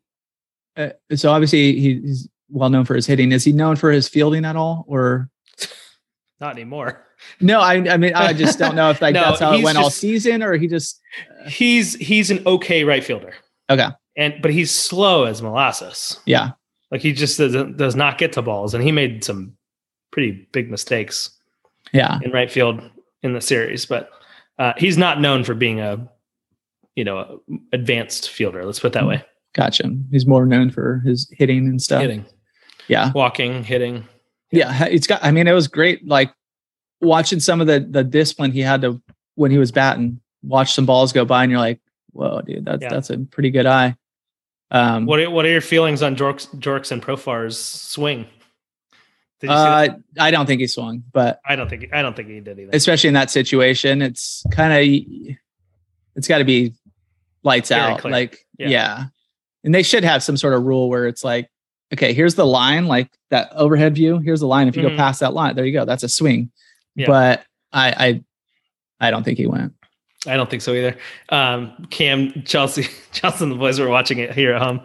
Speaker 2: uh, so obviously he's well known for his hitting. Is he known for his fielding at all or
Speaker 1: not anymore.
Speaker 2: no, I I mean I just don't know if like
Speaker 1: No,
Speaker 2: that's how it went all season or he just
Speaker 1: He's he's an okay right fielder,
Speaker 2: okay.
Speaker 1: and but he's slow as molasses.
Speaker 2: Yeah.
Speaker 1: Like he just doesn't does not get to balls, and he made some pretty big mistakes
Speaker 2: Yeah.
Speaker 1: in right field in the series. But uh, he's not known for being a you know a advanced fielder. Let's put it that way.
Speaker 2: Gotcha. He's more known for his hitting and stuff.
Speaker 1: Hitting,
Speaker 2: Yeah.
Speaker 1: walking, hitting.
Speaker 2: Yeah. It's got I mean it was great like watching some of the the discipline he had to when he was batting, watch some balls go by and you're like, whoa, dude, that's
Speaker 1: Yeah.
Speaker 2: that's a pretty good eye. Um
Speaker 1: What are, what are your feelings on Jorks Jorks and Profar's swing? Did you see that?
Speaker 2: Uh, I don't think he swung, but
Speaker 1: I don't think I don't think he did either.
Speaker 2: especially in that situation, it's kind of it's got to be lights
Speaker 1: Very
Speaker 2: out.
Speaker 1: clear.
Speaker 2: Like
Speaker 1: Yeah.
Speaker 2: yeah. and they should have some sort of rule where it's like okay, here's the line, like that overhead view. Here's the line. If you
Speaker 1: Mhm.
Speaker 2: go past that line, there you go. That's a swing.
Speaker 1: Yeah.
Speaker 2: But I, I, I don't think he went.
Speaker 1: I don't think so either. Um, Cam, Chelsea, Chelsea and the boys were watching it here at home,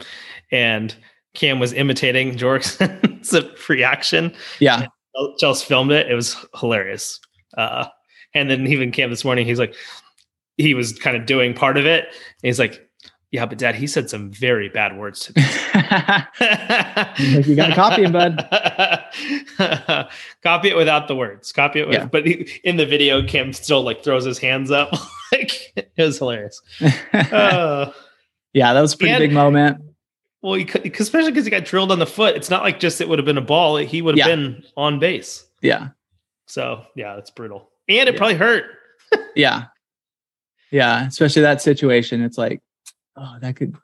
Speaker 1: and Cam was imitating Jurickson's reaction.
Speaker 2: Yeah.
Speaker 1: Chelsea filmed it. It was hilarious. Uh, and then even Cam this morning, he's like, he was kind of doing part of it. And he's like, yeah, but dad, he said some very bad words to me.
Speaker 2: You gotta copy him, bud.
Speaker 1: copy it without the words. Copy it, with,
Speaker 2: Yeah.
Speaker 1: but he, in the video, Cam still like throws his hands up. like it was hilarious. Uh,
Speaker 2: yeah, that was a pretty
Speaker 1: And-
Speaker 2: big moment.
Speaker 1: Well, he, could- especially because he got drilled on the foot. It's not like just it would have been a ball; he would have
Speaker 2: Yeah.
Speaker 1: been on base.
Speaker 2: Yeah.
Speaker 1: So yeah, that's brutal, and it
Speaker 2: Yeah.
Speaker 1: probably hurt.
Speaker 2: Yeah. Yeah. Especially that situation. It's like, oh, that could,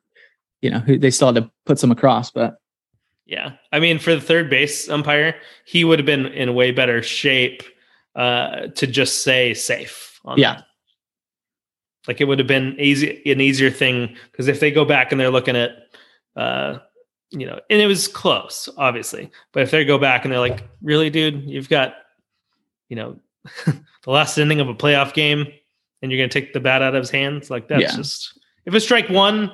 Speaker 2: you know, they still had to put some across, but
Speaker 1: Yeah, I mean, for the third base umpire, he would have been in a way better shape uh, to just say safe. On
Speaker 2: Yeah.
Speaker 1: that. like it would have been easy, an easier thing because if they go back and they're looking at, uh, you know, and it was close, obviously, but if they go back and they're like, "Really, dude, you've got, you know, the last inning of a playoff game, and you're going to take the bat out of his hands," like that's
Speaker 2: Yeah.
Speaker 1: just if it's strike one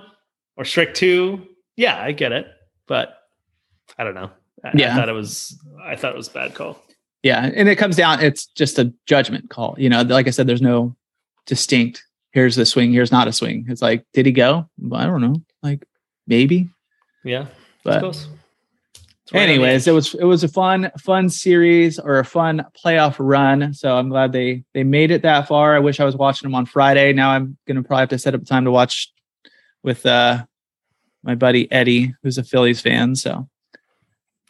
Speaker 1: or strike two, yeah, I get it, but I don't know. I, I thought it was. I thought it was a bad call.
Speaker 2: yeah. And it comes down, it's just a judgment call. You know, like I said, there's no distinct, here's the swing, here's not a swing. It's like, did he go? Well, I don't know. Like maybe.
Speaker 1: Yeah,
Speaker 2: But
Speaker 1: close. It's right on the
Speaker 2: anyways, it was it was a fun fun series or a fun playoff run. So I'm glad they they made it that far. I wish I was watching them on Friday. Now I'm gonna probably have to set up time to watch with uh my buddy Eddie, who's a Phillies fan. So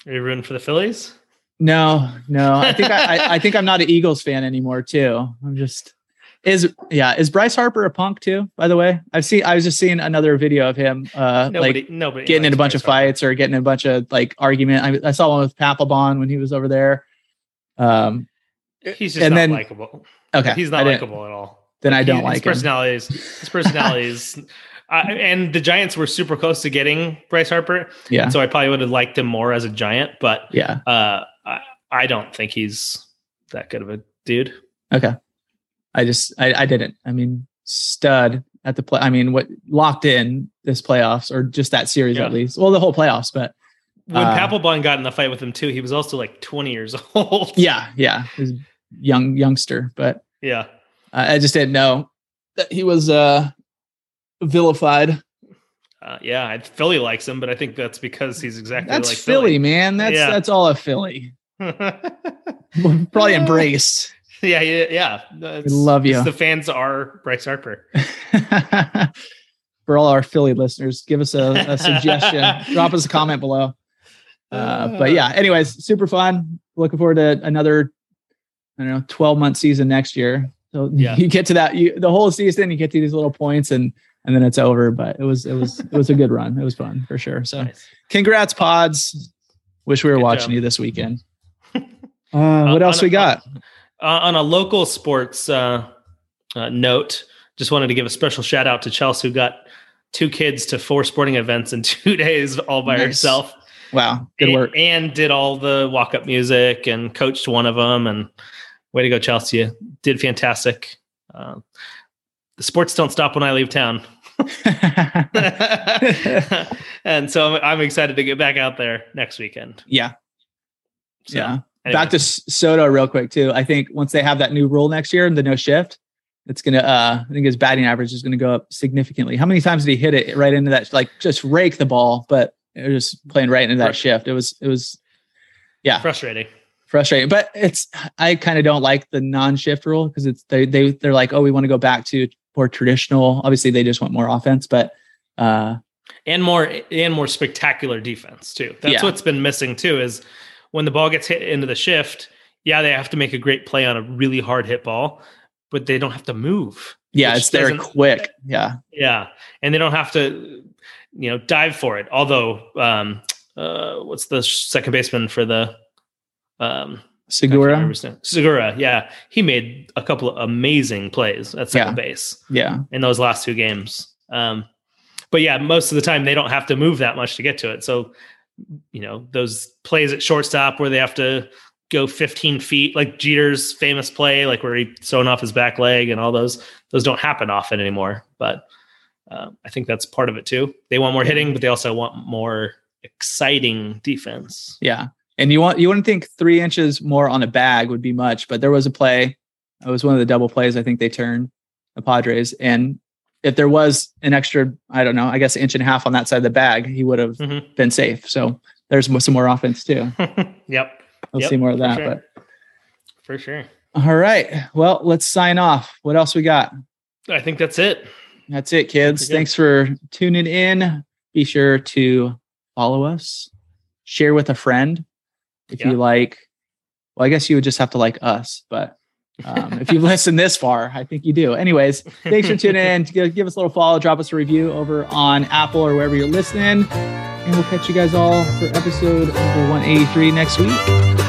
Speaker 1: Are you rooting for the Phillies?
Speaker 2: no, no, I think I, I I think I'm not an Eagles fan anymore too. I'm just is yeah is Bryce Harper a punk too? By the way, I've seen I was just seeing another video of him uh
Speaker 1: Nobody,
Speaker 2: like
Speaker 1: nobody
Speaker 2: getting in a bunch of
Speaker 1: Bryce Harper.
Speaker 2: fights or getting in a bunch of like argument. I, I saw one with Papelbon when he was over there. Um,
Speaker 1: He's just
Speaker 2: and
Speaker 1: not
Speaker 2: then-
Speaker 1: likable.
Speaker 2: okay,
Speaker 1: He's not likable at all.
Speaker 2: Then I don't
Speaker 1: his
Speaker 2: like him.
Speaker 1: personality is his personality is. I and the Giants were super close to getting Bryce Harper,
Speaker 2: Yeah,
Speaker 1: so I probably would have liked him more as a Giant. But
Speaker 2: yeah,
Speaker 1: uh, I, I don't think he's that good of a dude.
Speaker 2: okay. I just I, I didn't. I mean, stud at the play. I mean, what locked in this playoffs or just that series
Speaker 1: Yeah.
Speaker 2: at least. Well, the whole playoffs, but
Speaker 1: When
Speaker 2: Uh,
Speaker 1: Papelbon got in the fight with him too, he was also like 20 years old.
Speaker 2: yeah, yeah, he was young youngster, but
Speaker 1: yeah.
Speaker 2: I I just didn't know that he was uh vilified.
Speaker 1: Uh, yeah, Philly likes him, but I think that's because he's exactly
Speaker 2: That's
Speaker 1: like
Speaker 2: Philly, man. That's
Speaker 1: Yeah.
Speaker 2: that's all a Philly.
Speaker 1: Philly.
Speaker 2: Probably embraced.
Speaker 1: Yeah, yeah, yeah. It's-
Speaker 2: love you.
Speaker 1: The fans are Bryce Harper.
Speaker 2: For all our Philly listeners, give us a, a suggestion. Drop us a comment below. Uh, but yeah, anyways, super fun. Looking forward to another, I don't know, 12 month season next year. So
Speaker 1: Yeah.
Speaker 2: you get to that, you the whole season, you get to these little points and and then it's over. But it was it was it was a good run. It was fun for sure. So
Speaker 1: Nice.
Speaker 2: congrats, pods. Wish we were
Speaker 1: Good
Speaker 2: watching
Speaker 1: job.
Speaker 2: you this weekend. Uh, what
Speaker 1: Uh,
Speaker 2: else we got?
Speaker 1: Uh, on a local sports uh, uh, note, just wanted to give a special shout out to Chelsea, who got two kids to four sporting events in two days all by
Speaker 2: Nice.
Speaker 1: herself.
Speaker 2: Wow, good
Speaker 1: and,
Speaker 2: work.
Speaker 1: And did all the walk up music and coached one of them. And way to go, Chelsea. Did fantastic. Uh, the sports don't stop when I leave town. and so I'm, I'm excited to get back out there next weekend.
Speaker 2: yeah,
Speaker 1: So,
Speaker 2: yeah.
Speaker 1: Anyway.
Speaker 2: Back to Soto real quick too. I think once they have that new rule next year, and the no shift, it's gonna. uh I think his batting average is gonna go up significantly. How many times did he hit it right into that? Like just rake the ball, but it was just playing right into that shift. It was. It was. Yeah,
Speaker 1: frustrating.
Speaker 2: frustrating. But it's. I kind of don't like the non-shift rule because it's they they they're like, oh, we want to go back to more traditional. Obviously, they just want more offense, but. uh
Speaker 1: and more and more spectacular defense too. That's
Speaker 2: Yeah.
Speaker 1: what's been missing too. Is when the ball gets hit into the shift, yeah, they have to make a great play on a really hard hit ball, but they don't have to move.
Speaker 2: Yeah, it's there quick. Yeah,
Speaker 1: Yeah, and they don't have to, you know, dive for it. Although, um, uh, what's the second baseman for the um,
Speaker 2: Segura.
Speaker 1: remember his name. Segura, yeah, he made a couple of amazing plays at second base
Speaker 2: Yeah,
Speaker 1: in those last two games. Um, but yeah, most of the time they don't have to move that much to get to it. So you know, those plays at shortstop where they have to go 15 feet, like Jeter's famous play, like where he sewn off his back leg and all those, those don't happen often anymore. But uh, I think that's part of it too. They want more hitting, but they also want more exciting defense.
Speaker 2: Yeah. And you want you wouldn't think three inches more on a bag would be much, but there was a play. It was one of the double plays I think they turned the Padres. And if there was an extra, I don't know, I guess an inch and a half on that side of the bag, he would have
Speaker 1: Mhm.
Speaker 2: been safe. So there's some more offense too.
Speaker 1: yep,
Speaker 2: We'll
Speaker 1: Yep,
Speaker 2: see more of
Speaker 1: for
Speaker 2: that.
Speaker 1: sure.
Speaker 2: But
Speaker 1: for sure.
Speaker 2: all right. Well, let's sign off. What else we got?
Speaker 1: I think that's it.
Speaker 2: That's it, kids. Thanks for tuning in. Be sure to follow us, share with a friend if
Speaker 1: Yeah.
Speaker 2: you like. Well, I guess you would just have to like us, but um, if you've listened this far, I think you do. Anyways, thanks for tuning in. Give, us a little follow, drop us a review over on Apple or wherever you're listening. And we'll catch you guys all for episode number 183 next week.